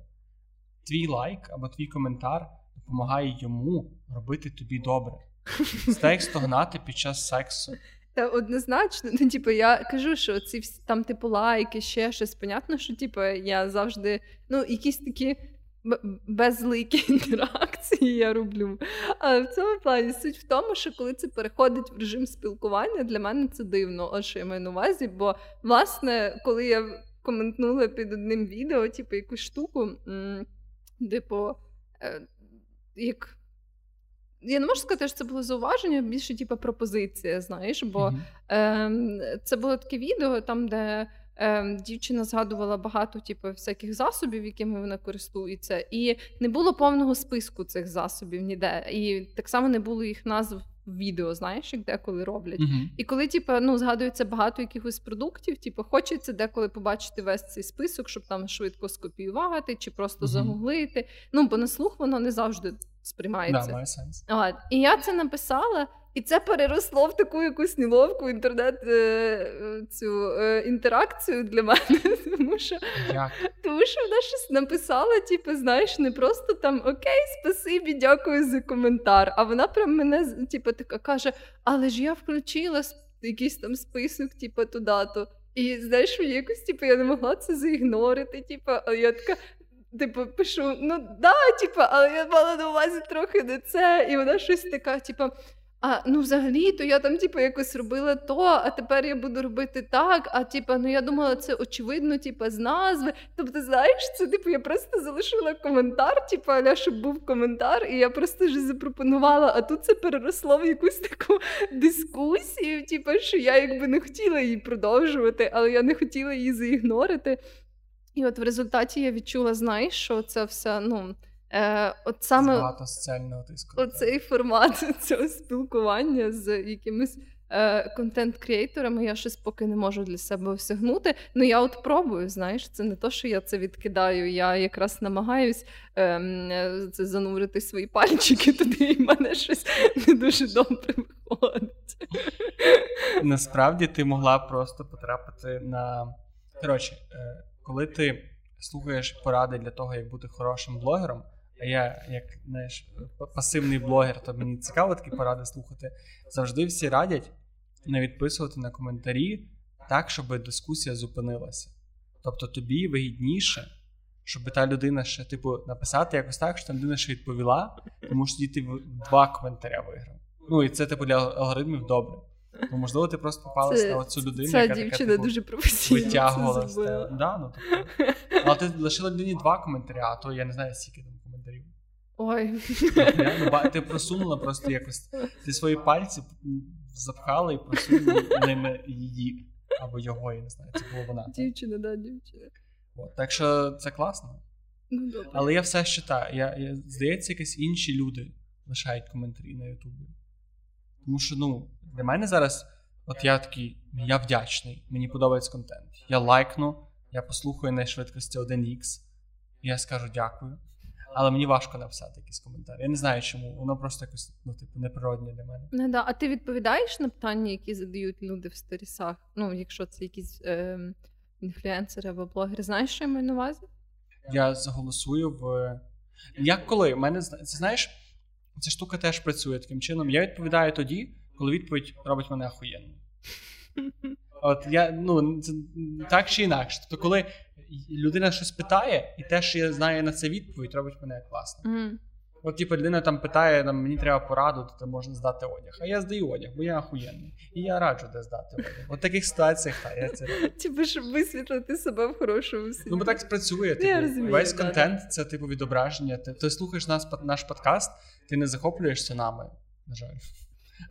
Твій лайк або твій коментар допомагає йому робити тобі добре. [laughs] Як стогнати під час сексу.
Та однозначно, ну типу, я кажу, що ці всі там, типу, лайки, ще щось. Понятно, що типу, я завжди ну, якісь такі безликі [laughs] інтеракції я роблю. Але в цьому плані суть в тому, що коли це переходить в режим спілкування, для мене це дивно, ось що я маю на увазі. Бо, власне, коли я коментнула під одним відео, типу, якусь штуку, типу, е, як. Я не можу сказати, що це було зауваження, більше типу, пропозиція, знаєш, бо mm-hmm. е, це було таке відео, там, де е, дівчина згадувала багато типу, всяких засобів, якими вона користується, і не було повного списку цих засобів ніде. І так само не було їх назв відео, знаєш, як деколи роблять. Uh-huh. І коли типу, ну, згадується багато якихось продуктів, типу, хочеться деколи побачити весь цей список, щоб там швидко скопіювати чи просто uh-huh. загуглити. Ну, бо на слух воно не завжди сприймається.
Да, має сенс.
А, І я це написала. І це переросло в таку якусь неловку інтернет е, цю е, інтеракцію для мене. [laughs] Тому що
Як?
тому що вона щось написала, типу, знаєш, не просто там Окей, спасибі, дякую за коментар. А вона прям мене типу, така каже: Але ж я включила якийсь там список, типу, туди-то. І знаєш, якось типу, я не могла це заігнорити. Типу, а я така. Типу, пишу, ну да, типу, але я мала на увазі трохи не це, і вона щось така, типу, а ну взагалі, то я там, типу, якось робила то, а тепер я буду робити так. А типу, ну я думала, це очевидно, типу, з назви. Тобто, знаєш, це типу, я просто залишила коментар, типу, аля, щоб був коментар, і я просто вже запропонувала. А тут це переросло в якусь таку [laughs] дискусію, типу, що я якби не хотіла її продовжувати, але я не хотіла її заігнорити. І от в результаті я відчула, знаєш, що це все, ну. Е, от саме
Багато соціального тиску.
Оцей формат [laughs] цього спілкування з якимись е, контент-креаторами я щось поки не можу для себе осягнути. Ну я от пробую, знаєш, це не то, що я це відкидаю. Я якраз намагаюсь ем, е, це занурити свої пальчики [laughs] туди, і в мене щось не дуже добре виходить. [laughs]
Насправді ти могла просто потрапити на. Коротше, е, коли ти слухаєш поради для того, як бути хорошим блогером. А я, як знаєш, пасивний блогер, то мені цікаво такі поради слухати. Завжди всі радять не відписувати на коментарі так, щоб дискусія зупинилася. Тобто тобі вигідніше, щоб та людина ще, типу, написати якось так, що та людина ще відповіла, тому що ти два коментаря виграв. Ну і це, типу, для алгоритмів добре. Бо, можливо, ти просто попалася на оцю людину,
ця
яка
дівчина
така, типу,
дуже професійно
витягувала.
це
Да, ну, тобто. Але ти лишила людині два коментаря, а то я не знаю, скільки там.
Ой.
Ну, ти просунула просто якось. Ти свої пальці запхала і просунула ними її. Або його, я не знаю, це було вона.
Дівчина, да, дівчина.
От, Так що це класно.
Ну, добре.
Але я все читаю. Я, я, Здається, якісь інші люди лишають коментарі на Ютубі. Тому що, ну, для мене зараз, от я такий, я вдячний, мені подобається контент. Я лайкну, я послухаю на швидкості 1х, і я скажу дякую. Але мені важко написати якісь коментарі. Я не знаю, чому. Воно просто якось ну, типу, неприродне для мене.
Ну, да. А ти відповідаєш на питання, які задають люди в сторісах? Ну, якщо це якісь е, інфлюенсери або блогери, знаєш, що я маю на увазі?
Я заголосую в. Як коли? У мене це знаєш, ця штука теж працює таким чином. Я відповідаю тоді, коли відповідь робить мене охуєнно. [laughs] От я ну це так чи інакше. Тобто, коли людина щось питає, і те, що я знаю на це відповідь, робить мене класно.
Mm.
От, типу, людина там питає, там, мені треба пораду, то можна здати одяг. А я здаю одяг, бо я охуєнний. І я раджу, де здати одяг. От в таких ситуаціях та, я це роблю.
Типу, щоб висвітлити себе в хорошому світі.
Ну, бо так спрацює. Типу,
я розумію,
весь
да,
контент це типу відображення. Ти, ти слухаєш нас, наш подкаст, ти не захоплюєшся нами, на жаль.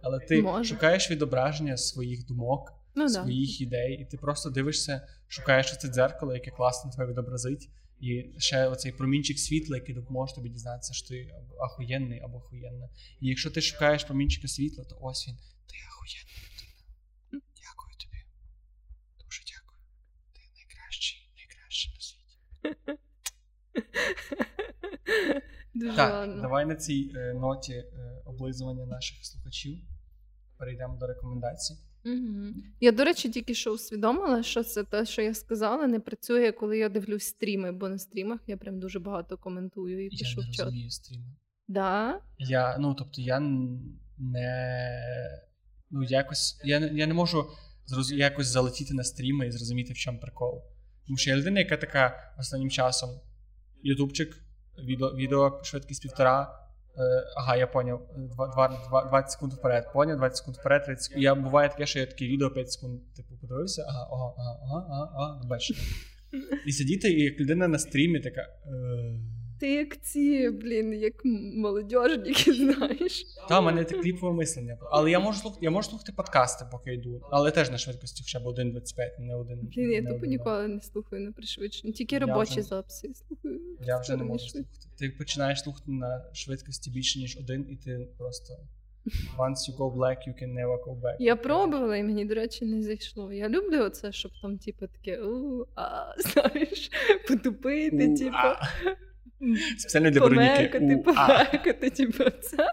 Але ти
Може.
шукаєш відображення своїх думок
ну,
своїх
да.
ідей, і ти просто дивишся, шукаєш це дзеркало, яке класно тебе відобразить, І ще оцей промінчик світла, який допоможе тобі дізнатися, що ти ахуєнний або ахуєнна. І якщо ти шукаєш промінчика світла, то ось він, ти ахуєнна людина. Дякую тобі. Дуже дякую. Ти найкращий, найкращий на світі. [laughs]
Дуже
Так,
ладно.
давай на цій е, ноті е, облизування наших слухачів. Перейдемо до рекомендацій.
Угу. Я, до речі, тільки що усвідомила, що це те, що я сказала, не працює, коли я дивлюсь стріми, бо на стрімах я прям дуже багато коментую і
Я
пишу в чат.
розумію стріми.
Да?
Я, ну, тобто, я не. Ну, якось. Я, не- я не можу зроз... якось залетіти на стріми і зрозуміти, в чому прикол. Тому що я людина, яка така останнім часом. Ютубчик, відео, відео швидкість півтора. Е, ага, я поняв. Два- два- два- 20 секунд вперед. Поняв, 20 секунд вперед, 30 секунд. Я буває таке, що я таке відео 5 секунд, типу, подивився, ага, ага, ага, ага, ага, бачиш. [laughs] І сидіти, і як людина на стрімі така. Е...
Ти як ці, блін, як молодіжники, [laughs] знаєш.
Та, в мене це кліпове мислення. Але я можу слухати, я можу слухати подкасти, поки йду. Але теж на швидкості хоча б 1.25, не один.
Блін, я тупо ніколи не слухаю на пришвидшенні. Тільки робочі
вже-
записи слухаю.
Я вже не можу слухати. Ти починаєш слухати на швидкості більше, ніж один, і ти просто. [laughs] Once you go black, you can never go back.
Я пробувала, і мені, до речі, не зайшло. Я люблю оце, щоб там, типу, таке, у, а, [laughs] знаєш, потупити, типу.
Спеціально для Вероніки.
Помекати, помекати, типу, це,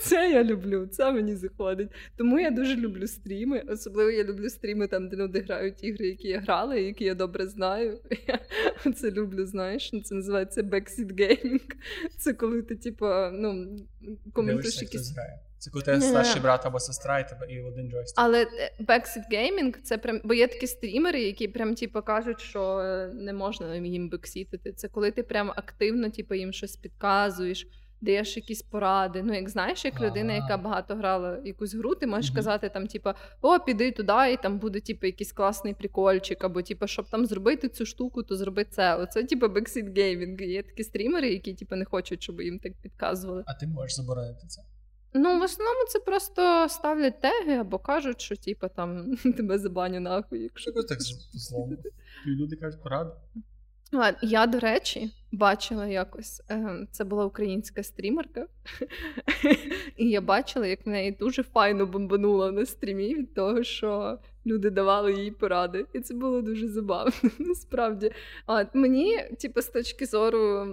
це я люблю, це мені заходить. Тому я дуже люблю стріми. Особливо я люблю стріми там, де люди грають ігри, які я грала, які я добре знаю. Я це люблю, знаєш. Це називається backseat gaming. Це коли ти, типу, ну, коментуєш якісь.
грає. Це коли тебе старший брат або сестра, і тебе і один джойстик.
Але backseat gaming це прям, бо є такі стрімери, які прям типу, кажуть, що е, не можна їм бексітити. Це коли ти прям активно, типу, їм щось підказуєш, даєш якісь поради. Ну, як знаєш, як людина, яка багато грала якусь гру, ти можеш казати там, типу, о, піди туди, і там буде типу, якийсь класний прикольчик, або типу, щоб там зробити цю штуку, то зроби це. Оце типу backseat gaming. Є такі стрімери, які типу, не хочуть, щоб їм так підказували.
А ти можеш заборонити це.
Ну, в основному це просто ставлять теги або кажуть, що типу там [laughs] тебе забаню нахуй, якщо.
Що так злому? І люди кажуть.
Ладно, я, до речі, бачила якось. Е, це була українська стрімерка, [laughs] і я бачила, як в неї дуже файно бомбануло на стрімі від того, що люди давали їй поради. І це було дуже забавно. [laughs] Насправді. А мені, типу, з точки зору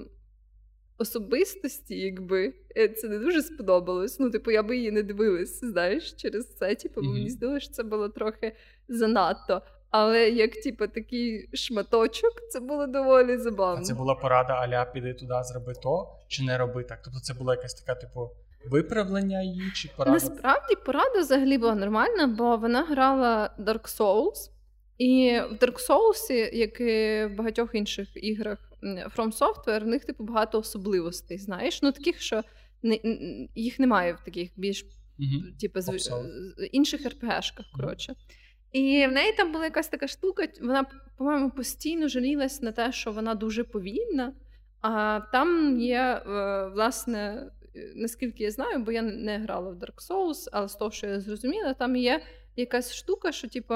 особистості, якби е, це не дуже сподобалось. Ну, типу, я би її не дивилась, знаєш, через це. Типу,
Мгм.
мені здалося, що це було трохи занадто. Але як, типу, такий шматочок, це було доволі
А
забавно.
це була порада аля піди туди, зроби то, чи не роби так. Тобто це була якась така, типу, виправлення її, чи порада.
Насправді порада взагалі була нормальна, бо вона грала Dark Souls. І в Dark Souls, як і в багатьох інших іграх From Software, в них типу багато особливостей, знаєш, ну таких, що не, їх немає в таких більш
Мгм.
типу, з, інших РПГшках, коротше. І в неї там була якась така штука, вона, по-моєму, постійно жалілась на те, що вона дуже повільна. А там є, е, власне, е, наскільки я знаю, бо я не грала в Dark Souls, але з того, що я зрозуміла, там є якась штука, що, типу,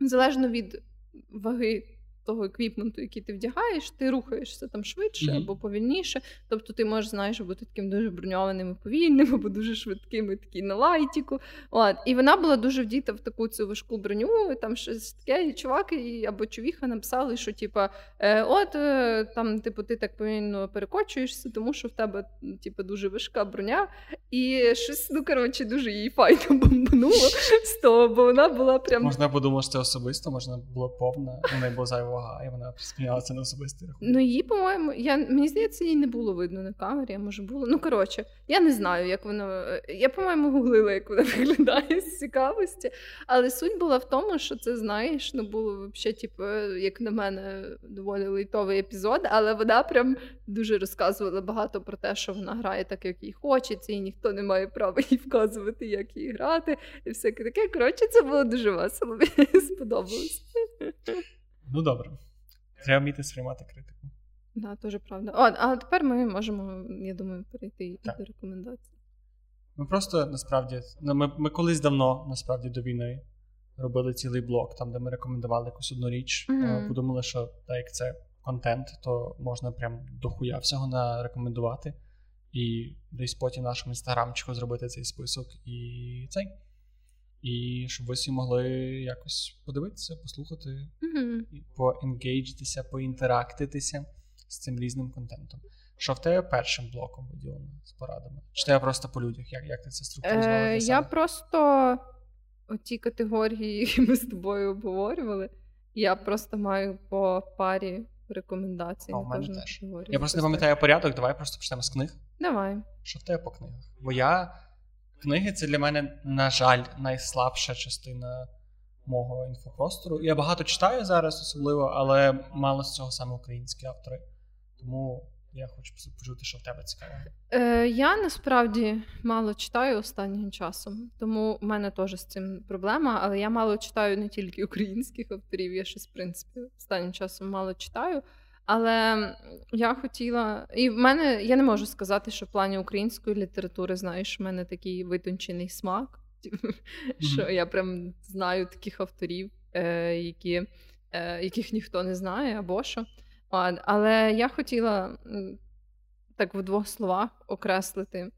залежно від ваги того еквіпменту, який ти вдягаєш, ти рухаєшся там швидше
Мгм.
або повільніше. Тобто ти можеш, знаєш, бути таким дуже броньованим і повільним, [laughs] або дуже швидким і такий на лайтіку. От. І вона була дуже вдіта в таку цю важку броню, і там щось таке, і чувак і, або човіха написали, що типа, е, от е, там, типу, ти так повільно перекочуєшся, тому що в тебе типу, дуже важка броня. І щось, ну коротше, дуже їй файно [laughs] бомбануло з того, бо вона була прям.
Можна подумати, що це особисто, можна було повна, у неї була зайва вага, і вона сприйняла це на особистий рахунок.
Ну, її, по-моєму, я мені здається, її не було видно на камері, а може було. Ну, коротше, я не знаю, як воно. е, Я, по-моєму, гуглила, як вона [laughs] виглядає з цікавості. Але суть була в тому, що це, знаєш, ну було взагалі, типу, як на мене, доволі лейтовий епізод, але вона прям дуже розказувала багато про те, що вона грає так, як їй хочеться, і ніхто не має права їй вказувати, як їй грати, і всяке таке. Коротше, це було дуже весело. Мені [laughs] сподобалось. [laughs]
Ну добре. Треба вміти сприймати критику.
Да, дуже правда. О, а тепер ми можемо, я думаю, перейти
Так.
до рекомендацій.
Ми просто насправді ну, ми, ми колись давно, насправді, до війни робили цілий блок, там, де ми рекомендували якусь одну річ. Е, Подумали, що так як це контент, то можна прям дохуя всього нарекомендувати. І десь потім нашому інстаграмчику зробити цей список і цей. І щоб ви всі могли якось подивитися, послухати,
mm-hmm.
поенгейджитися, поінтерактитися з цим різним контентом. Що в тебе першим блоком виділено з порадами? Чи тебе просто по людях? Як як ти це структуризувала?
Е, Я просто оті категорії, які ми з тобою обговорювали, я просто маю по парі рекомендацій
О,
на
мене теж. Я просто не пам'ятаю порядок, давай просто почнемо з книг.
Давай.
Що в тебе по книгах? Бо я. Книги це для мене, на жаль, найслабша частина мого інфопростору. Я багато читаю зараз, особливо, але мало з цього саме українські автори. Тому я хочу почути, що в тебе цікаво.
Е, Я насправді мало читаю останнім часом, тому в мене теж з цим проблема. Але я мало читаю не тільки українських авторів, я щось в принципі останнім часом мало читаю. Але я хотіла, і в мене я не можу сказати, що в плані української літератури, знаєш, в мене такий витончений смак, [laughs] що я прям знаю таких авторів, е, які, е, яких ніхто не знає або що. Але я хотіла так в двох словах окреслити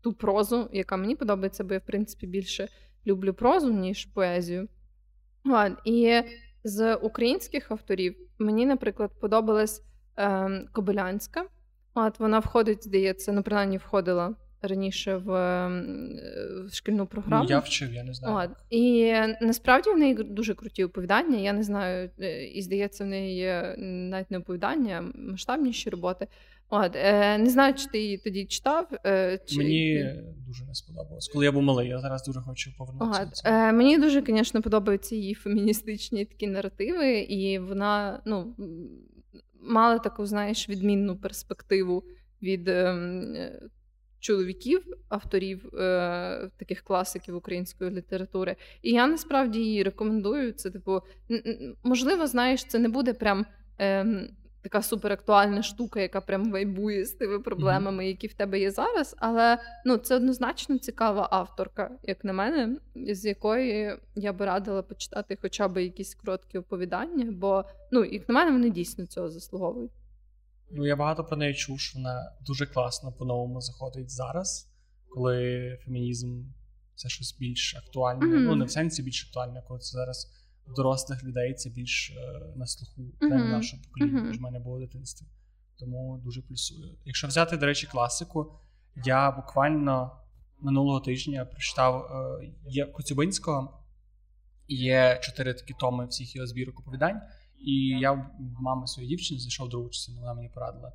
ту прозу, яка мені подобається, бо я, в принципі, більше люблю прозу, ніж поезію. І з українських авторів мені, наприклад, подобалась е, Кобилянська. От Вона входить, здається, ну, принаймні входила раніше в, в шкільну програму.
Ну, Я вчив, я не знаю.
От. І насправді в неї дуже круті оповідання. Я не знаю, е, і здається, в неї є навіть не оповідання, масштабніші роботи. От, е, Не знаю, чи ти її тоді читав. Е, чи...
Мені дуже не сподобалось. Коли я був малий, я зараз дуже хочу повернутися.
Ага. Е, Мені дуже, звісно, подобаються її феміністичні такі наративи, і вона ну, мала таку, знаєш, відмінну перспективу від е, чоловіків, авторів е, таких класиків української літератури. І я насправді її рекомендую. Це, типу, можливо, знаєш, це не буде прям. Е, така суперактуальна штука, яка прям вайбує з тими проблемами, які в тебе є зараз. Але ну це однозначно цікава авторка, як на мене, з якої я би радила почитати хоча б якісь короткі оповідання, бо ну, як на мене, вони дійсно цього заслуговують.
Ну, я багато про неї чув, що вона дуже класно по-новому заходить зараз, коли фемінізм це щось більш актуальне. Mm-hmm. Ну, не в сенсі більш актуальне, коли це зараз дорослих людей це більш е, на слуху uh-huh. нашого покоління, ніж в мене було в дитинстві. Тому дуже плюсую. Якщо взяти, до речі, класику, я буквально минулого тижня прочитав е, є Коцюбинського, є чотири такі томи всіх його збірок оповідань. І я в мами своєї дівчини знайшов другу частину, вона мені порадила.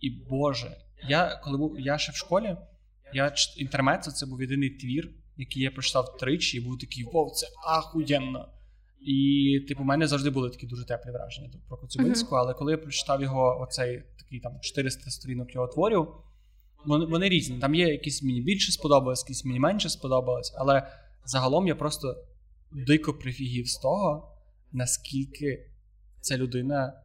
І Боже, я коли був я ще в школі, я інтермецо це був єдиний твір, який я прочитав тричі, і був такий вов, це ахуєнно. І, типу, у мене завжди були такі дуже теплі враження про Коцюбинську, але коли я прочитав його, оцей такий там 400 сторінок його творів, вони вони різні. Там є якісь мені більше сподобалось, якісь мені менше сподобалось, але загалом я просто дико прифігів з того, наскільки ця людина.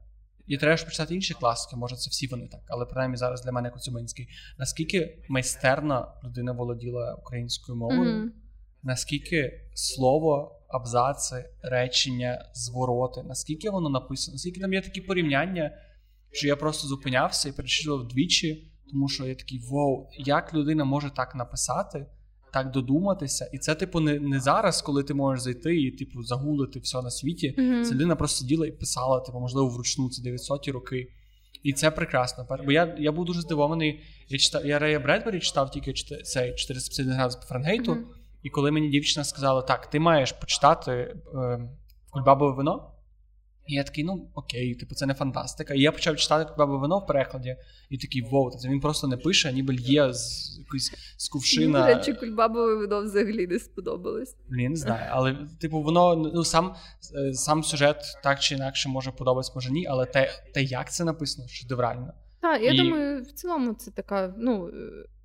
І треба ж прочитати інші класики, може, це всі вони так, але принаймні зараз для мене Коцюбинський. Наскільки майстерна людина володіла українською мовою, mm-hmm. наскільки слово абзаци, речення, звороти, наскільки воно написано, наскільки там є такі порівняння, що я просто зупинявся і перечитував двічі, тому що я такий вау, як людина може так написати, так додуматися, і це, типу, не не зараз, коли ти можеш зайти і типу загулити все на світі. Mm-hmm. Ця людина просто сиділа і писала, типу, можливо, вручну це 900 роки. І це прекрасно. Бо я я був дуже здивований. Я читав, я Рея Бредбері читав тільки цей 450 градусів по Франгейту. Mm-hmm. І коли мені дівчина сказала, так, ти маєш почитати е, кульбабове вино, і я такий, ну окей, типу, це не фантастика. І я почав читати кульбабове вино в перекладі, і такий воу, це він просто не пише, ніби л'є з якоїсь з кувшина.
До речі, кульбабове вино взагалі не сподобалось.
Блін, не знаю. Але, типу, воно ну сам е, сам сюжет так чи інакше може подобатися, може ні, але те, те як це написано, шедеврально.
Так, я і... думаю, в цілому це така, ну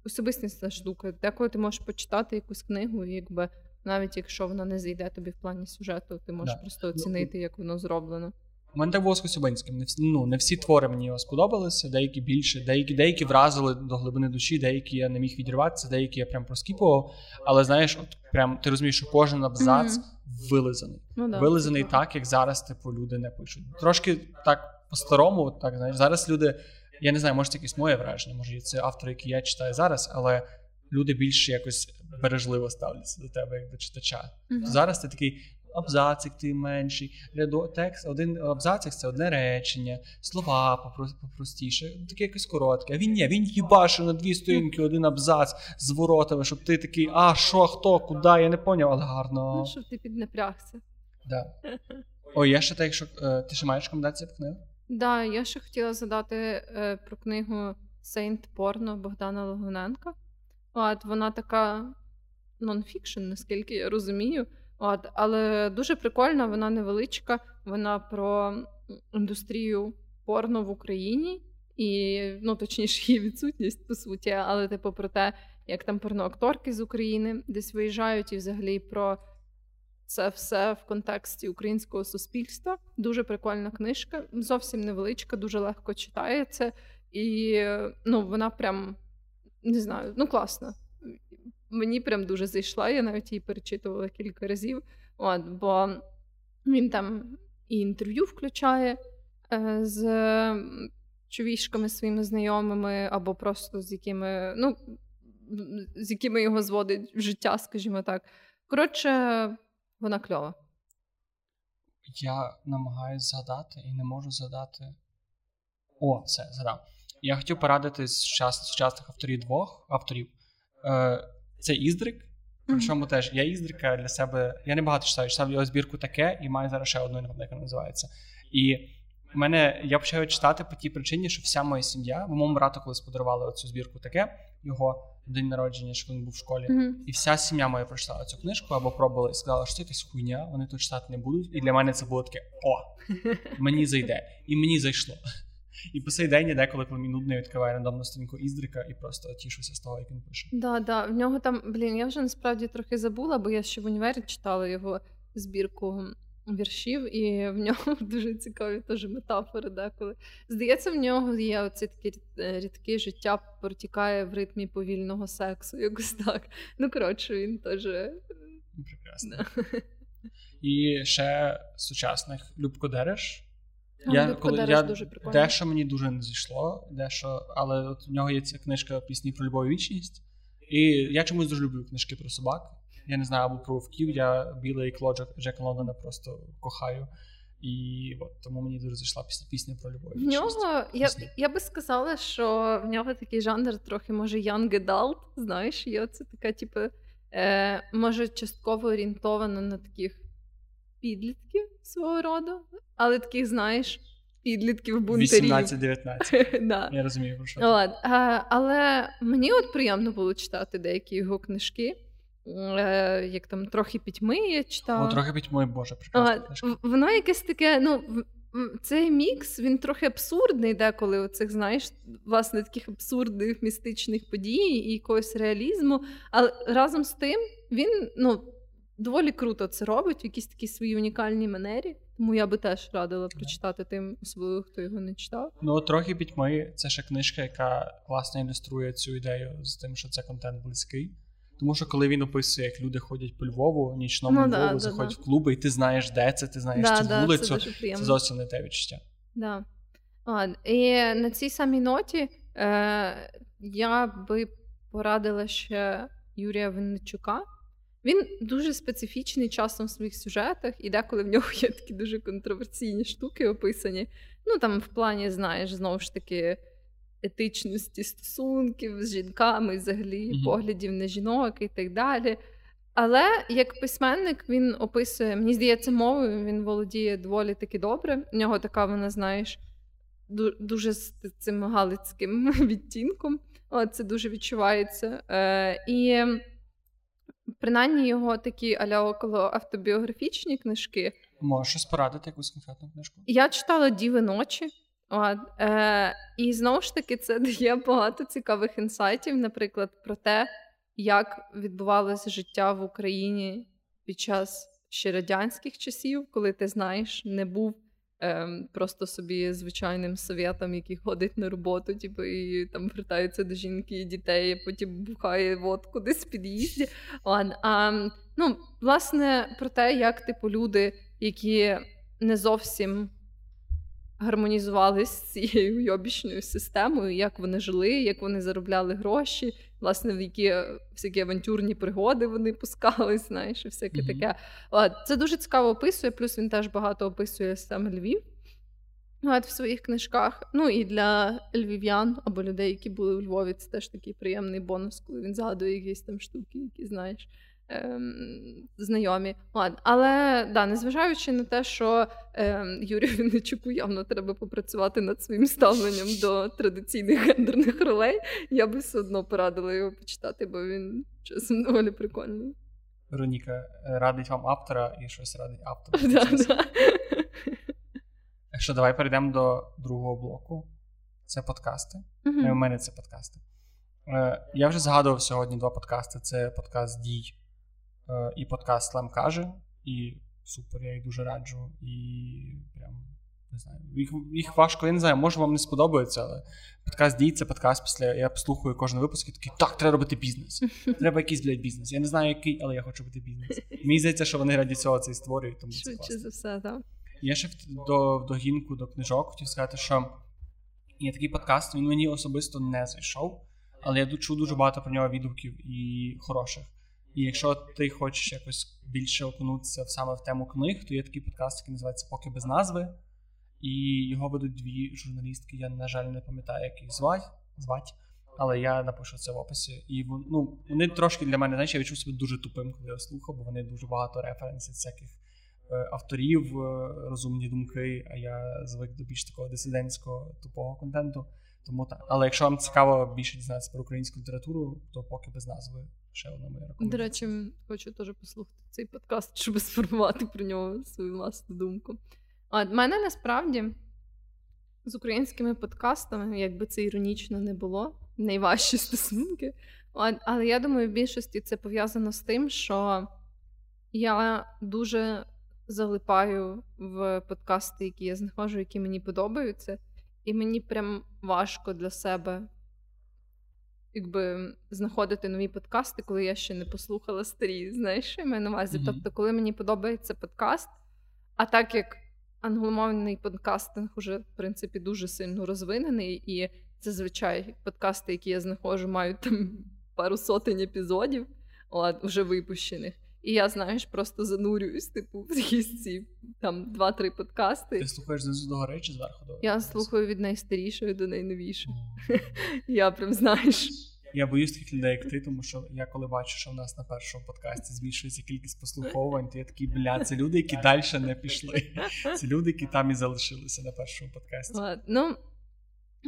особистісна штука. Деколи ти можеш почитати якусь книгу, і якби навіть якщо вона не зайде тобі в плані сюжету, ти можеш да. просто ну, оцінити, як воно зроблено.
У мене так було з Коцюбинським. Не всі, ну, не всі твори мені його сподобалися, деякі більше, деякі деякі вразили до глибини душі, деякі я не міг відірватися, деякі я прям проскіпував. Але знаєш, от прям ти розумієш, що кожен абзац mm-hmm. вилизаний. Ну, да, Вилизаний так, як зараз, типу, люди не пишуть. Трошки так по-старому, так знаєш, зараз люди. Я не знаю, може це якесь моє враження, може це автор, який я читаю зараз, але люди більше якось бережливо ставляться до тебе, як до читача. Mm-hmm. Зараз ти такий абзацик, ти менший, рядо, текст, один абзацик це одне речення, слова попростіше, таке якесь коротке. А він ні, він їбашив на дві сторінки, один абзац з воротами, щоб ти такий, а що, хто, куди, я не поняв, але гарно.
Ну, щоб ти піднапрягся.
Да. [laughs] О, я ще так, що е, ти ще маєш рекомендації в книгу?
Да, я ще хотіла задати е, про книгу Сейнт Порно Богдана Логуненка. От вона така нонфікшн, наскільки я розумію. От, Але дуже прикольна, вона невеличка. Вона про індустрію порно в Україні, і, ну, точніше, її відсутність, по суті, але типу про те, як там порноакторки з України десь виїжджають, і взагалі про це все в контексті українського суспільства. Дуже прикольна книжка, зовсім невеличка, дуже легко читається, і ну, вона прям не знаю, ну класна мені прям дуже зайшла. Я навіть її перечитувала кілька разів. От, Бо він там і інтерв'ю включає е, з човішками своїми знайомими, або просто з якими, ну, з якими його зводить життя, скажімо так. Коротше, вона кльова.
Я намагаюся згадати і не можу згадати. О, все, згадав. Я хотів порадити з сучасних авторів двох авторів. Е, це Іздрик. Причому mm-hmm. теж я Іздрика для себе. Я не багато читаю, читав його збірку таке, і маю зараз ще одну, яка називається. І в мене я почав читати по тій причині, що вся моя сім'я, моєму брату колись подарували оцю збірку таке, його день народження, що він був в школі. Mm-hmm. І вся сім'я моя прочитала цю книжку або пробувала і сказала, що це якась хуйня, вони тут читати не будуть. І для мене це було таке: о, мені зайде. І мені зайшло. І по цей день я деколи, коли мені нудно, відкриваю рандомну сторінку Іздрика і просто тішуся з того, як він пише.
Да, да. В нього там, блін, я вже насправді трохи забула, бо я ще в універі читала його збірку віршів, і в нього [laughs] дуже цікаві теж метафори. деколи. Здається, в нього є оце таке е, рідке життя протікає в ритмі повільного сексу, якось так. Ну, коротше, він теж. Е,
Прекрасно. Да. І ще сучасних Любко Дереш. Я, коли, я, дуже Дещо мені дуже не зійшло, дещо, але от у нього є ця книжка пісні про любов і вічність. І я чомусь дуже люблю книжки про собак. Я не знаю, або про вовків. Я білий клоджок Джека Лондона просто кохаю. І от тому мені дуже зайшла пісня пісня про любов.
В нього я я би сказала, що в нього такий жанр трохи може young adult, Знаєш, є це така, типу, е, може частково орієнтована на таких підлітків свого роду, але таких, знаєш, підлітків бунтарів.
18-19. [laughs] да. Я розумію, про що.
А, Але мені от приємно було читати деякі його книжки. Е, як там трохи пітьми я читала.
О, трохи пітьми, Боже, прекрасно.
Воно якесь таке, ну. Цей мікс він трохи абсурдний, деколи оцих, знаєш, власне, таких абсурдних містичних подій і якогось реалізму. Але разом з тим він ну, доволі круто це робить в якійсь такій своїй унікальній манері. Тому я би теж радила прочитати тим, особливо хто його не читав.
Ну трохи пітьми це ще книжка, яка класно ілюструє цю ідею з тим, що це контент близький. Тому що коли він описує, як люди ходять по Львову, нічному ну, Львову, да, заходять да, в клуби, і ти знаєш, де це, ти знаєш цю вулицю. Це, це зовсім не те відчуття.
Да. І на цій самій ноті е, я би порадила ще Юрія Винничука. Він дуже специфічний часом в своїх сюжетах, і деколи в нього є такі дуже контроверсійні штуки описані. Ну там в плані, знаєш, знову ж таки, етичності стосунків з жінками, взагалі, mm-hmm. поглядів на жінок і так далі. Але як письменник він описує, мені здається, мовою він володіє доволі таки добре. У нього така, вона, знаєш, дуже з цим галицьким [laughs] відтінком. О, це дуже відчувається. Е, І Принаймні його такі аля около автобіографічні книжки.
Можеш порадити якусь конкретну книжку?
Я читала Діви ночі. От, е, І знову ж таки, це [laughs] дає багато цікавих інсайтів, наприклад, про те, як відбувалося життя в Україні під час ще радянських часів, коли ти знаєш, не був ем, просто собі звичайним совєтом, який ходить на роботу, типу, і там вертається до жінки і дітей, а потім бухає водку десь в під'їзді. А, ну, Власне, про те, як типу люди, які не зовсім гармонізували з цією йобічною системою, як вони жили, як вони заробляли гроші, власне, в які всякі авантюрні пригоди вони пускались, знаєш, і всяке mm-hmm. таке. Це дуже цікаво описує, плюс він теж багато описує саме Львів. От в своїх книжках. Ну і для львів'ян або людей, які були у Львові, це теж такий приємний бонус, коли він згадує якісь там штуки, які знаєш ем, знайомі. Ладно. Але да, незважаючи на те, що ем, Юрію Вінничуку явно треба попрацювати над своїм ставленням до традиційних гендерних ролей, я би все одно порадила його почитати, бо він часом доволі прикольний.
Вероніка е, радить вам автора і щось радить автора. [laughs] Що, давай перейдемо до другого блоку. Це подкасти. Uh-huh. У мене це подкасти. Е, Я вже згадував сьогодні два подкасти: це подкаст Дій і подкаст Лем каже. І супер, я їх дуже раджу. І прям не знаю. Їх їх важко, я не знаю, може вам не сподобається, але подкаст Дій це подкаст після. Я послухаю кожен випуск і такий, так, треба робити бізнес. [laughs] Треба якийсь, блядь, бізнес. Я не знаю, який, але я хочу робити бізнес. Мені здається, що вони раді цього це і створюють. Тому це
за все, так.
Я ще до до гінку, до книжок хотів сказати, що є такий подкаст, він мені особисто не зайшов, але я чув дуже багато про нього відгуків і хороших. І якщо ти хочеш якось більше окунутися саме в тему книг, то є такий подкаст, який називається Поки без назви. І його ведуть дві журналістки. Я, на жаль, не пам'ятаю, як їх звать, звать, але я напишу це в описі. І ну, вони трошки для мене, знаєш, я відчув себе дуже тупим, коли я слухав, бо вони дуже багато референсів всяких Е, авторів, е, розумні думки, а я звик до більш такого дисидентського тупого контенту. Тому так. Але якщо вам цікаво більше дізнатися про українську літературу, то поки без назви ще одна моя рекомендація.
До речі, хочу теж послухати цей подкаст, щоб сформувати про нього свою власну думку. А мене насправді з українськими подкастами, якби це іронічно не було, найважчі стосунки. Але я думаю, в більшості це пов'язано з тим, що я дуже залипаю в подкасти, які я знаходжу, які мені подобаються. І мені прям важко для себе якби знаходити нові подкасти, коли я ще не послухала старі. Знаєш, що я маю на увазі? Mm-hmm. Тобто, коли мені подобається подкаст, а так як англомовний подкастинг уже, в принципі, дуже сильно розвинений, і зазвичай подкасти, які я знаходжу, мають там пару сотень епізодів, от, вже випущених. І я, знаєш, просто занурююсь, типу, в якісь ці там два-три подкасти.
Ти слухаєш знизу до гори чи зверху до
Я слухаю від найстарішої до найновішої. [laughs] Я прям знаєш.
Я боюсь таких людей, як ти, тому що я коли бачу, що в нас на першому подкасті збільшується кількість послуховувань, то я такий, бля, це люди, які далі не пішли. [laughs] Це люди, які там і залишилися на першому подкасті.
Ну,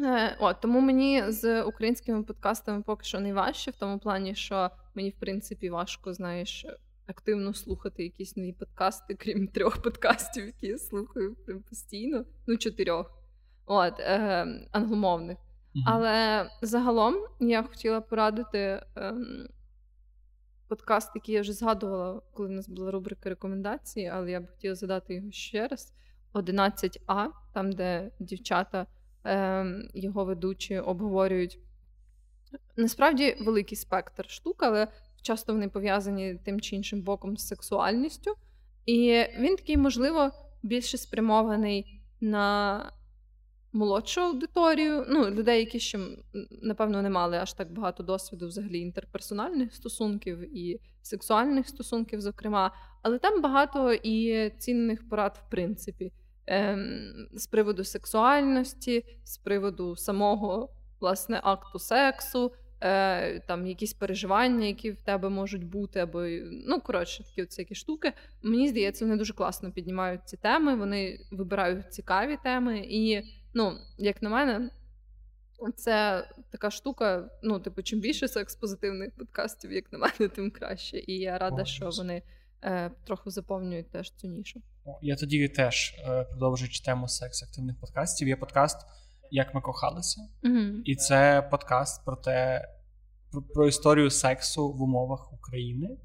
е, О, тому мені з українськими подкастами поки що найважче, в тому плані, що мені, в принципі, важко, знаєш, активно слухати якісь нові подкасти, [laughs] крім трьох подкастів, які я слухаю прям постійно. Ну, чотирьох. От, е, англомовних. Mm-hmm. Але загалом я хотіла порадити е, подкаст, який я вже згадувала, коли в нас була рубрика рекомендації, але я б хотіла задати його ще раз: 11А, там, де дівчата, е, його ведучі обговорюють. Насправді великий спектр штук, але часто вони пов'язані тим чи іншим боком з сексуальністю. І він такий, можливо, більше спрямований на молодшу аудиторію, ну, людей, які ще, напевно, не мали аж так багато досвіду взагалі інтерперсональних стосунків і сексуальних стосунків, зокрема, але там багато і цінних порад, в принципі, ем, з приводу сексуальності, з приводу самого власне акту сексу е, там якісь переживання, які в тебе можуть бути, або ну коротше, такі всякі штуки. Мені здається, вони дуже класно піднімають ці теми. Вони вибирають цікаві теми. І ну, як на мене, це така штука. Ну, типу, чим більше секс-позитивних подкастів, як на мене, тим краще. І я рада, що вони. Е, трохи заповнюють теж цю нішу.
Я тоді теж е, продовжуючи тему секс-активних подкастів. Є подкаст як ми кохалися,
mm
і це подкаст про те, про, про історію сексу в умовах України.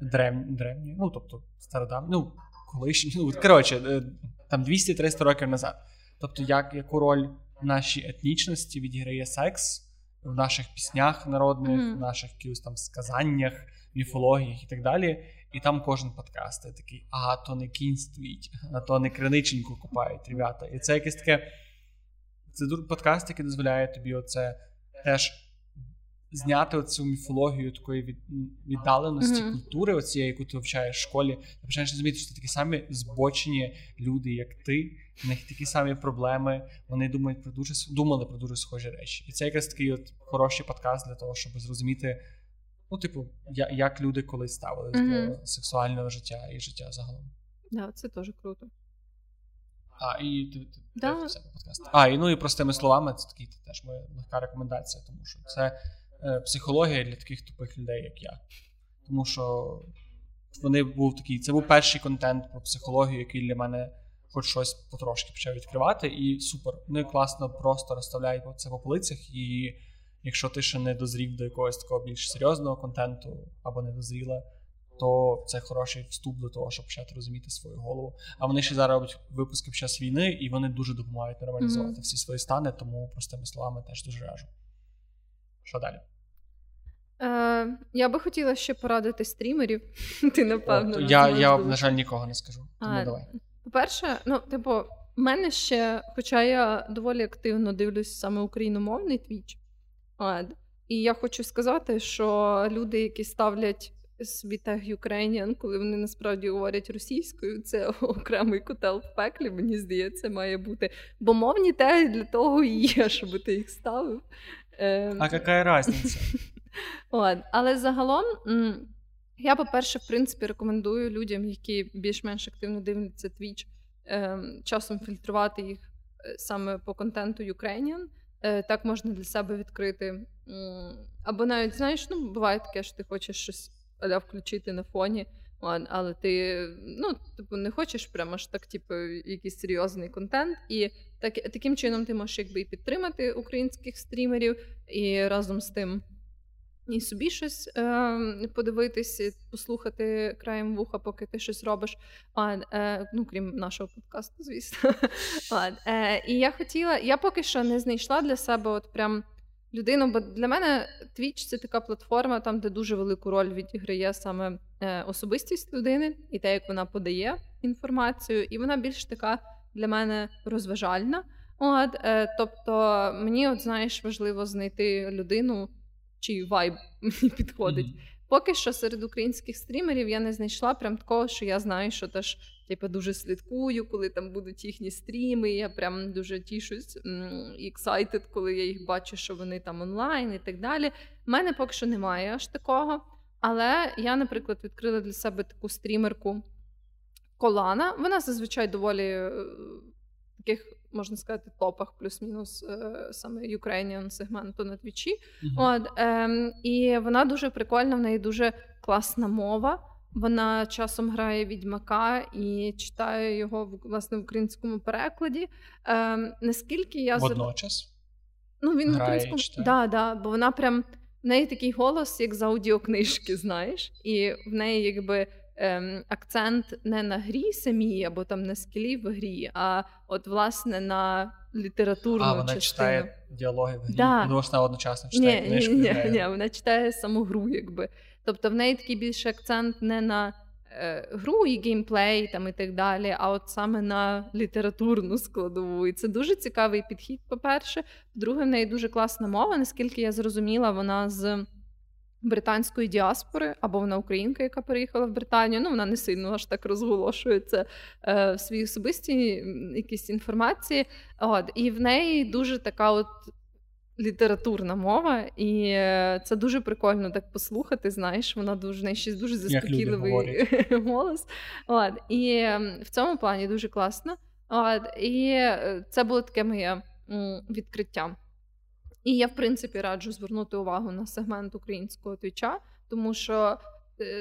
Древні, древні, ну тобто стародавні, ну колишні, ну коротше, е, там 200-300 років назад. Тобто, як, яку роль в нашій етнічності відіграє секс в наших піснях народних, mm-hmm. в наших якихось там сказаннях, міфологіях і так далі. І там кожен подкаст такий, а то не кінь стоїть, а то не криниченьку купають ребята. І це якесь таке. Це подкаст, який дозволяє тобі оце теж зняти оцю міфологію такої від, віддаленості mm-hmm. культури, оцієї, яку ти вивчаєш в школі, ти починаєш розуміти, що це такі самі збочені люди, як ти, у них такі самі проблеми. Вони думають про дуже думали про дуже схожі речі. І це якраз такий от хороший подкаст для того, щоб зрозуміти. Ну, типу, як люди колись ставились mm-hmm. до сексуального життя і життя загалом.
Да, це теж круто.
А, і ти, ти, да. ти подкаст. А, і ну і простими словами, це такий теж моя легка рекомендація, тому що це е, психологія для таких тупих людей, як я. Тому що вони був такий, це був перший контент про психологію, який для мене хоч щось потрошки почав відкривати. І супер. Вони класно просто розставляють це по полицях. І якщо ти ще не дозрів до якогось такого більш серйозного контенту або не дозріла, то це хороший вступ до того, щоб почати розуміти свою голову. А вони ще зараз роблять випуски під час війни, і вони дуже допомагають нормалізувати mm-hmm. всі свої стани, тому простими словами теж дуже раджу. Що далі?
Е, Я би хотіла ще порадити стрімерів. [laughs] Ти напевно.
О, я, я, на жаль, нікого не скажу. Тому а, давай.
По-перше, ну, типу, в мене ще, хоча я доволі активно дивлюсь саме україномовний твіч, і я хочу сказати, що люди, які ставлять тег Ukrainian, коли вони насправді говорять російською, це [laughs] окремий котел в пеклі, мені здається, має бути. Бо мовні теги для того і є, щоб ти їх ставив.
Ем. А яка різниця? [laughs]
Але загалом. Я, по-перше, в принципі, рекомендую людям, які більш-менш активно дивляться Twitch, ем, часом фільтрувати їх е, саме по контенту Ukrainian. Е, так можна для себе відкрити. Або навіть, знаєш, ну, буває таке, що ти хочеш щось аля включити на фоні, але ти ну, типу, не хочеш прямо ж так, типу, якийсь серйозний контент. І так, таким чином ти можеш якби і підтримати українських стрімерів і разом з тим. І собі щось е, подивитись, послухати краєм вуха, поки ти щось робиш. А, е, Ну, крім нашого подкасту, звісно. [laughs] а, е, І я хотіла, я поки що не знайшла для себе от прям людину, бо для мене Twitch — це така платформа, там, де дуже велику роль відіграє саме е, особистість людини і те, як вона подає інформацію, і вона більш така для мене розважальна. От, е, Тобто, мені, от знаєш, важливо знайти людину, чий вайб мені підходить. Mm-hmm. Поки що серед українських стрімерів я не знайшла прям такого, що я знаю, що теж типу, дуже слідкую, коли там будуть їхні стріми. Я прям дуже тішусь excited, коли я їх бачу, що вони там онлайн і так далі. У мене поки що немає аж такого. Але я, наприклад, відкрила для себе таку стрімерку Колана. Вона зазвичай доволі е, таких можна сказати, топах, плюс-мінус е, саме Ukrainian сегменту на твічі. Uh-huh. От, е, І вона дуже прикольна, в неї дуже класна мова. Вона часом грає відьмака і читає його власне в українському перекладі. Е, Наскільки я
водночас?
Ну, він грає в українському да, да, бо вона прям в неї такий голос, як з аудіокнижки, знаєш, і в неї якби ем, акцент не на грі самій, або там на скілі в грі, а от власне на літературну
А, вона
частину.
читає діалоги в грі. Да. Ну, вона одночасно читає ні, книжку.
Ні, ні, ні, вона читає саму гру, якби. Тобто в неї такий більше акцент не на е, гру і геймплей там і так далі, а от саме на літературну складову. І це дуже цікавий підхід, по-перше. По-друге, в неї дуже класна мова, наскільки я зрозуміла, вона з британської діаспори, або вона українка, яка переїхала в Британію. Ну, вона не сильно аж так розголошується е, в своїй особистій якісь інформації. От, І в неї дуже така от. Літературна мова, і е, це дуже прикольно так послухати. Знаєш, вона дуже не ще дуже заспокійливий [laughs] голос. От, І в цьому плані дуже класно. От, І е, це було таке моє відкриття. І я, в принципі, раджу звернути увагу на сегмент українського твіча, тому що,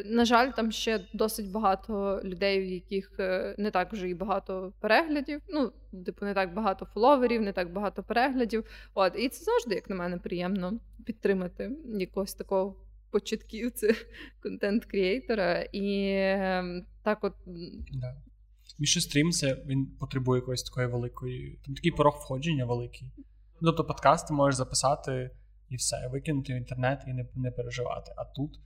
на жаль, там ще досить багато людей, в яких е, не так вже і багато переглядів. Ну, типу, не так багато фоловерів, не так багато переглядів. От, і це завжди, як на мене, приємно підтримати якогось такого початківця [laughs] контент-крієйтора. І ем, так, от.
Да. Міше стрім це він потребує якоїсь такої великої. Там такий порог входження великий. Ну, тобто подкаст ти можеш записати і все, викинути в інтернет і не не переживати. А тут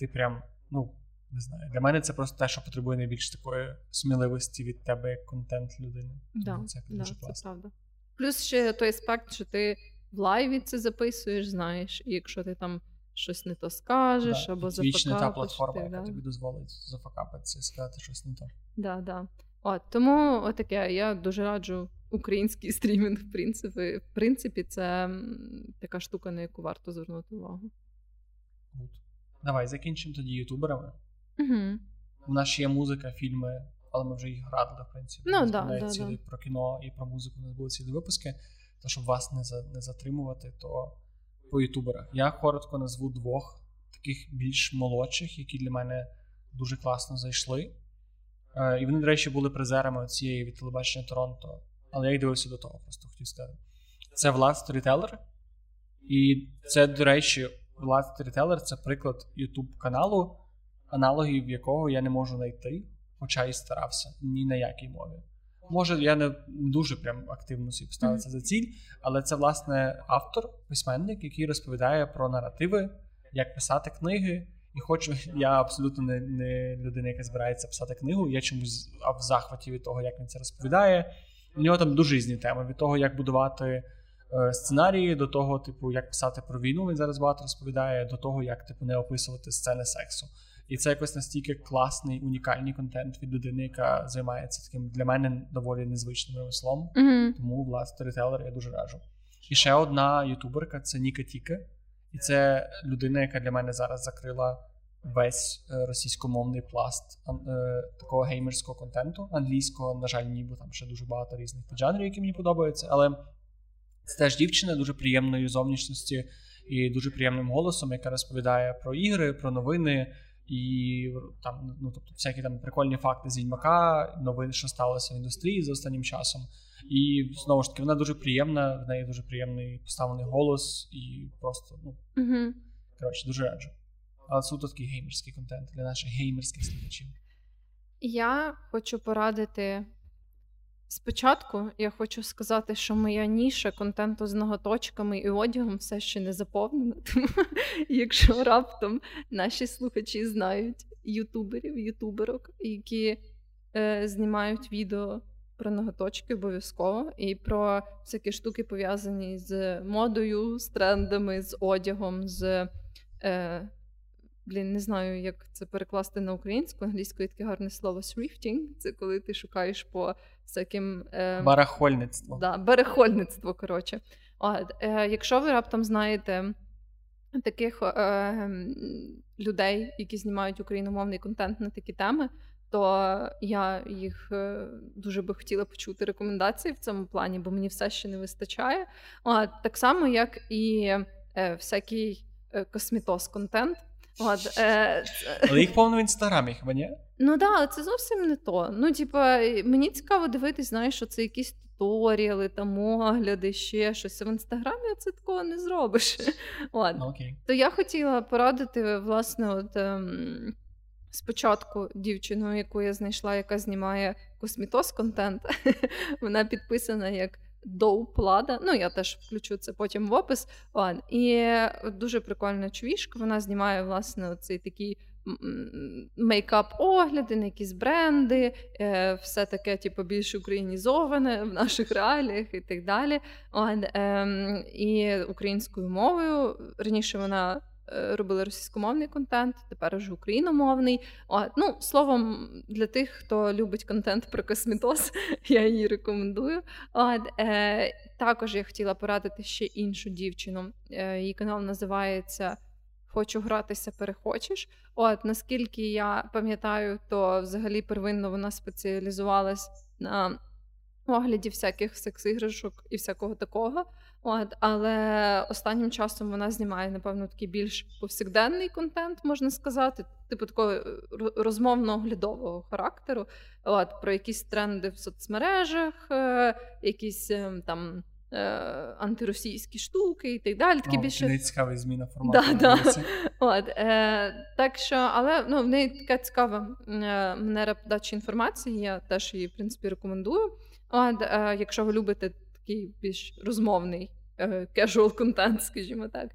ти прям, ну, не знаю. Для мене це просто те, що потребує найбільш такої сміливості від тебе як контент людини.
Да,
це
да,
дуже
це
класно.
правда. Плюс ще той аспект, що ти в лайві це записуєш, знаєш, і якщо ти там щось не то скажеш
Да,
або
Twitch не та платформа,
так
яка тобі дозволить зафакапитися і сказати щось не то.
Да, да. От, тому отаке, я дуже раджу український [laughs] стрімінг, в принципі. В принципі, це така штука, на яку варто звернути увагу.
Good. Давай закінчимо тоді ютуберами.
Угу.
У нас ще є музика, фільми, але ми вже їх радили, в принципі.
Ну,
нас
да,
буде
да,
про кіно і про музику. У нас були цілі випуски. То щоб вас не за не затримувати, то по ютуберах. Я коротко назву двох таких більш молодших, які для мене дуже класно зайшли. Е, і вони, до речі, були призерами цієї від телебачення Торонто. Але я їх дивився до того, просто хотів сказати. Це Влад Сторітелер. І це, до речі, Влад Сторітелер це приклад Ютуб каналу, аналогів якого я не можу знайти, хоча і старався ні на якій мові. Може, я не дуже прям активно собі поставив це за ціль, але це власне автор, письменник, який розповідає про наративи, як писати книги. І хочу, я абсолютно не, не людина, яка збирається писати книгу. Я чомусь в захваті від того, як він це розповідає. У нього там дуже різні теми: від того, як будувати сценарії, до того, типу, як писати про війну. Він зараз багато розповідає, до того, як типу не описувати сцени сексу. І це якось настільки класний, унікальний контент від людини, яка займається таким для мене доволі незвичним ремеслом.
Угу.
Тому влад сторітелер я дуже раджу. І ще одна ютуберка це Ніка Тіке. І це людина, яка для мене зараз закрила весь е, російськомовний пласт е, такого геймерського контенту англійського. На жаль, ні, бо там ще дуже багато різних піджанрів, які мені подобаються. Але це теж дівчина дуже приємної зовнішності і дуже приємним голосом, яка розповідає про ігри, про новини. І там, ну тобто, всякі там прикольні факти з відьмака, новини, що сталося в індустрії за останнім часом. І знову ж таки, вона дуже приємна, в неї дуже приємний поставлений голос, і просто, ну
Угу.
коротше, дуже раджу. Але суто такий геймерський контент для наших геймерських слухачів.
Я хочу порадити. Спочатку я хочу сказати, що моя ніша контенту з ноготочками і одягом все ще не заповнена. [laughs] Тому якщо раптом наші слухачі знають ютуберів, ютуберок, які е, знімають відео про ноготочки обов'язково, і про всякі штуки пов'язані з модою, з трендами, з одягом, з. Е, Блін, не знаю, як це перекласти на українську. Англійською таке гарне слово thrifting. Це коли ти шукаєш по всяким е,
Барахольництво.
да, берехольництво. Коротше, От, е, якщо ви раптом знаєте таких е, людей, які знімають україномовний контент на такі теми, то я їх е, дуже би хотіла почути рекомендації в цьому плані, бо мені все ще не вистачає. От, так само, як і е, всякий е, космітос-контент. От, е, це-
Але їх [laughs] повно в інстаграмі, хіба ні?
Ну да, але це зовсім не то. Ну, типа, мені цікаво дивитись, знаєш, що це якісь туторіали, там огляди, ще щось. В інстаграмі це такого не зробиш. [laughs] От.
Ну окей.
То я хотіла порадити, власне, от ем, спочатку дівчину, яку я знайшла, яка знімає космітос контент. [laughs] Вона підписана як Доуплада. Ну, я теж включу це потім в опис. І дуже прикольна чувішка. Вона знімає, власне, оцей такий. Мейкап-огляди на якісь бренди, е, все таке, типу, більш українізоване в наших реаліях і так далі. Ем, і українською мовою раніше вона е, робила російськомовний контент, тепер вже україномовний. От, ну, словом, для тих, хто любить контент про космітоз, [laughs] я її рекомендую. От, е, також я хотіла порадити ще іншу дівчину. Е, її канал називається. Хочу гратися, перехочеш. От наскільки я пам'ятаю, то взагалі первинно вона спеціалізувалась на огляді всяких секс-іграшок і всякого такого. От, але останнім часом вона знімає, напевно, такий більш повсякденний контент, можна сказати, типу такого е, розмовно-оглядового характеру. От, про якісь тренди в соцмережах, е, якісь е, там. Антиросійські штуки і так далі. Такі
О,
більше
не цікавий зміна формату.
Да, да. [laughs] От, е, так що, але ну, в неї така цікава е, манера подачі інформації. Я теж її, в принципі, рекомендую. От, е, якщо ви любите такий більш розмовний е, casual контент, скажімо так.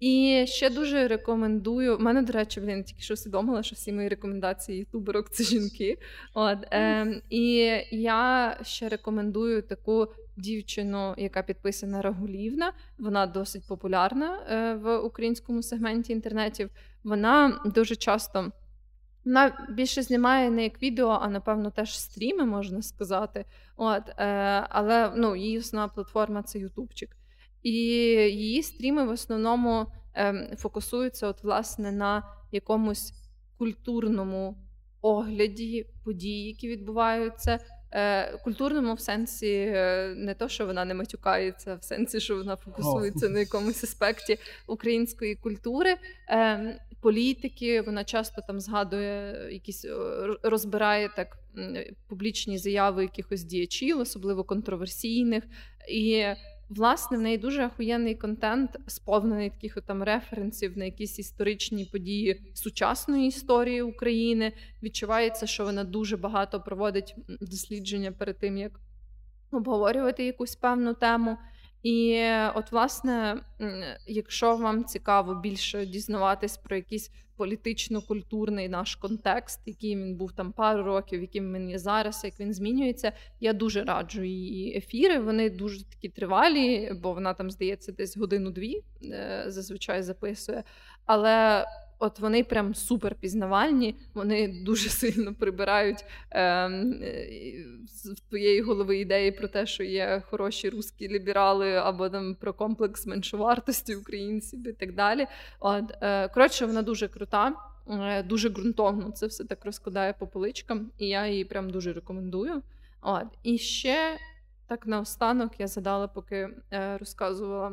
І ще дуже рекомендую. У мене, до речі, блін, тільки що усвідомила, що всі мої рекомендації ютуберок це жінки. От, е, І я ще рекомендую таку дівчину, яка підписана Рагулівна. Вона досить популярна е, в українському сегменті інтернетів. Вона дуже часто. Вона більше знімає не як відео, а напевно теж стріми, можна сказати. От, е, Але ну, її основна платформа це Ютубчик. І її стріми в основному е, фокусуються от, власне, на якомусь культурному огляді подій, які відбуваються. Е, культурному в сенсі е, не то, що вона не матюкається, в сенсі, що вона фокусується oh. на якомусь аспекті української культури, ем, політики. Вона часто там згадує якісь розбирає так публічні заяви якихось діячів, особливо контроверсійних. І Власне, в неї дуже ахуєнний контент, сповнений таких там референсів на якісь історичні події сучасної історії України. Відчувається, що вона дуже багато проводить дослідження перед тим, як обговорювати якусь певну тему. І от, власне, якщо вам цікаво більше дізнаватись про якийсь політично-культурний наш контекст, який він був там пару років, яким він є зараз, як він змінюється, я дуже раджу її ефіри. Вони дуже такі тривалі, бо вона там здається десь годину-дві е, зазвичай записує. Але От вони прям супер пізнавальні, вони дуже сильно прибирають е, з твоєї голови ідеї про те, що є хороші русські ліберали, або там про комплекс меншовартості українців і так далі. От е, коротше, вона дуже крута, е, дуже ґрунтовно це все так розкладає по поличкам, і я її прям дуже рекомендую. От і ще так наостанок я задала, поки е, розказувала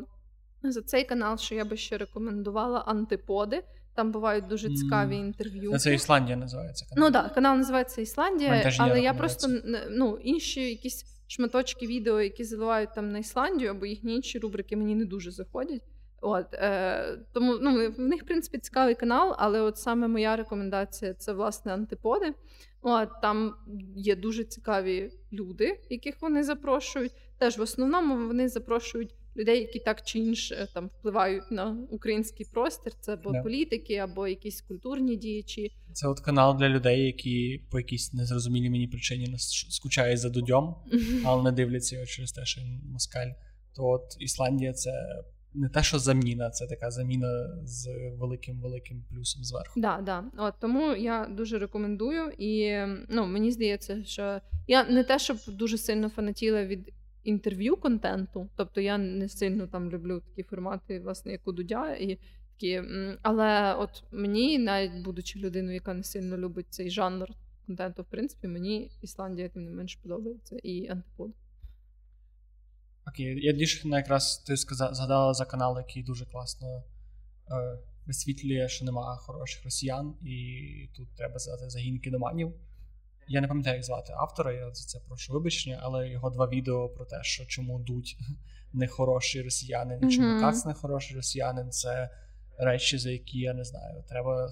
за цей канал, що я би ще рекомендувала антиподи. Там бувають дуже цікаві інтерв'ю.
Це Ісландія називається канал.
Ну так, да, канал називається Ісландія, але я просто ну, інші якісь шматочки відео, які заливають там на Ісландію, або їхні інші рубрики мені не дуже заходять. От е, тому ну в них в принципі цікавий канал, але от саме моя рекомендація це власне антиподи. От там є дуже цікаві люди, яких вони запрошують. Теж в основному вони запрошують людей, які так чи інше там впливають на український простір. Це або yeah. політики, або якісь культурні діячі.
Це от канал для людей, які по якійсь незрозумілій мені причині скучають за дудьом, але не дивляться його через те, що він москаль. То от Ісландія це. Не те, що заміна, це така заміна з великим великим плюсом зверху.
Да, да. От тому я дуже рекомендую, і ну мені здається, що я не те, щоб дуже сильно фанатіла від інтерв'ю контенту. Тобто я не сильно там люблю такі формати, власне, як у Дудя. і такі, Але от мені, навіть будучи людиною, яка не сильно любить цей жанр контенту, в принципі, мені Ісландія тим не менш подобається і антипод.
Окей, я більше якраз ти сказав, згадала за канал, який дуже класно е, висвітлює, що немає хороших росіян, і тут треба згадати загін кіноманів. Я не пам'ятаю, як звати автора, я за це прошу вибачення, але його два відео про те, що чому дуть [laughs] нехороший росіянин, і чому mm-hmm. Кац нехороший росіянин, це речі, за які я не знаю. Треба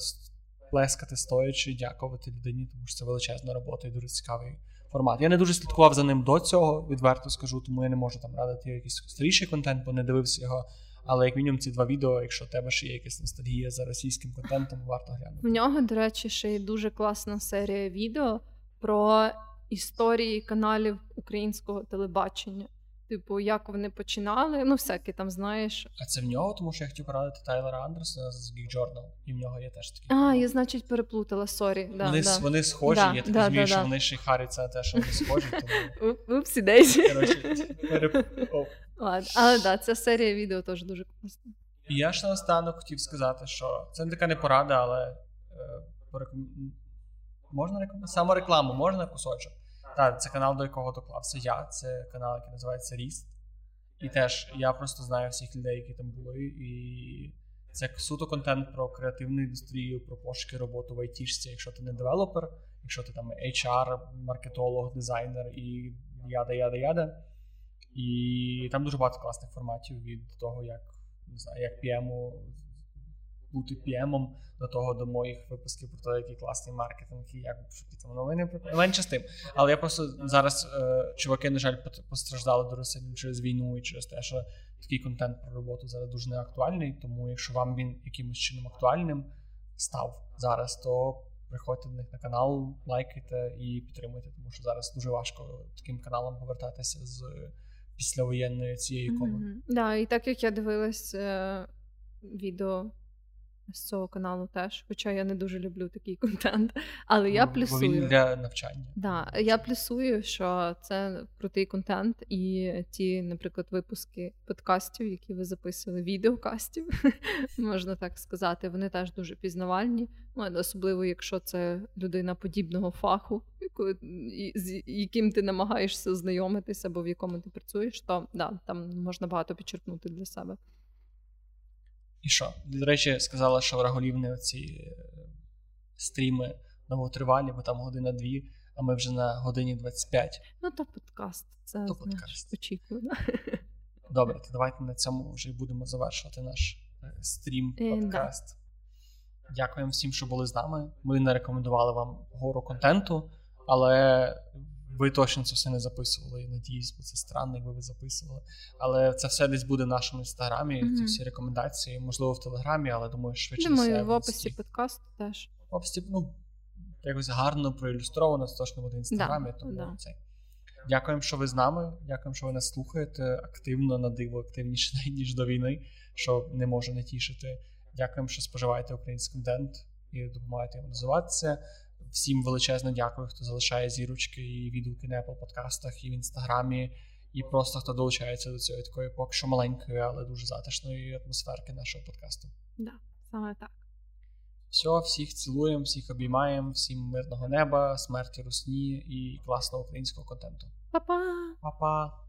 плескати стоячи, дякувати людині, тому що це величезна робота і дуже цікавий формат. Я не дуже слідкував за ним до цього, відверто скажу, тому я не можу там радити якийсь старіший контент, бо не дивився його. Але як мінімум ці два відео, якщо у тебе ще є якась ностальгія за російським контентом, варто глянути.
В нього, до речі, ще й дуже класна серія відео про історії каналів українського телебачення. Типу, як вони починали, ну, всяке там знаєш.
А це в нього, тому що я хотів порадити Тайлера Андерсона з Geek Journal, і в нього є теж такі.
А, я, значить, переплутала, sorry. Да,
Вони
да.
вони схожі, да, я так да, розумію, що вони ще й харяться на те, що вони схожі.
тому... [laughs] Oopsie daisy. Але так, да, ця серія відео теж дуже класна.
І я ж наостанок хотів сказати, що це не така не порада, але е, Можна рекламу? Саморекламу, можна кусочок? Так, це канал, до якого доклався я. Це канал, який називається Ріст. І теж я просто знаю всіх людей, які там були. І це суто контент про креативну індустрію, про пошуки роботи в айтішці, якщо ти не девелопер, якщо ти там HR, маркетолог, дизайнер і yada, yada, yada. І там дуже багато класних форматів від того, як не знаю, як PM бути PM-ом до того до моїх випусків про те, який класний маркетинг і як там новини менше з тим. Але я просто зараз е, чуваки, на жаль, постраждали дуже сильно через війну і через те, що такий контент про роботу зараз дуже неактуальний. Тому, якщо вам він якимось чином актуальним став зараз, то приходьте до них на канал, лайкайте і підтримуйте, тому що зараз дуже важко таким каналам повертатися з післявоєнної цієї коми.
Mm-hmm. Да, і так як я дивилась е, відео з цього каналу теж, хоча я не дуже люблю такий [laughs] контент. Але я плюсую.
Бо він для навчання.
Да, Я плюсую, що це крутий контент, і ті, наприклад, випуски подкастів, які ви записували, відеокастів, [laughs] можна так сказати, вони теж дуже пізнавальні. Ну, особливо, якщо це людина подібного фаху, з яким ти намагаєшся знайомитися або в якому ти працюєш, то да, там можна багато підчеркнути для себе.
І що? До речі, сказала, що враголівні ці е, стріми новотривалі, бо там година-дві, а ми вже на годині 25.
Ну, то подкаст. Це то подкаст. очікувано. [laughs]
Добре, то давайте на цьому вже будемо завершувати наш е, стрім е, подкаст. Дякуємо всім, що були з нами. Ми не рекомендували вам гору контенту, але ви точно це все не записували. Надіюсь, бо це странно, якби ви записували. Але це все десь буде в нашому інстаграмі. Mm-hmm. Ці всі рекомендації, можливо, в телеграмі, але думаю, швидше.
Думаю,
все
в описі подкасту теж.
В описі, ну, якось гарно проілюстровано, це точно буде в інстаграмі. Да, тому да. це. Дякуємо, що ви з нами. Дякуємо, що ви нас слухаєте активно на диво, активніше [laughs] ніж до війни, що не може не тішити. Дякуємо, що споживаєте український контент і допомагаєте йому розвиватися. Всім величезно дякую, хто залишає зірочки і відгуки на Apple подкастах і в інстаграмі, і просто хто долучається до цієї такої поки що маленької, але дуже затишної атмосферки нашого подкасту.
Да, саме так.
Все, всіх цілуємо, всіх обіймаємо, всім мирного неба, смерті русні і класного українського контенту.
Па-па!
Па-па!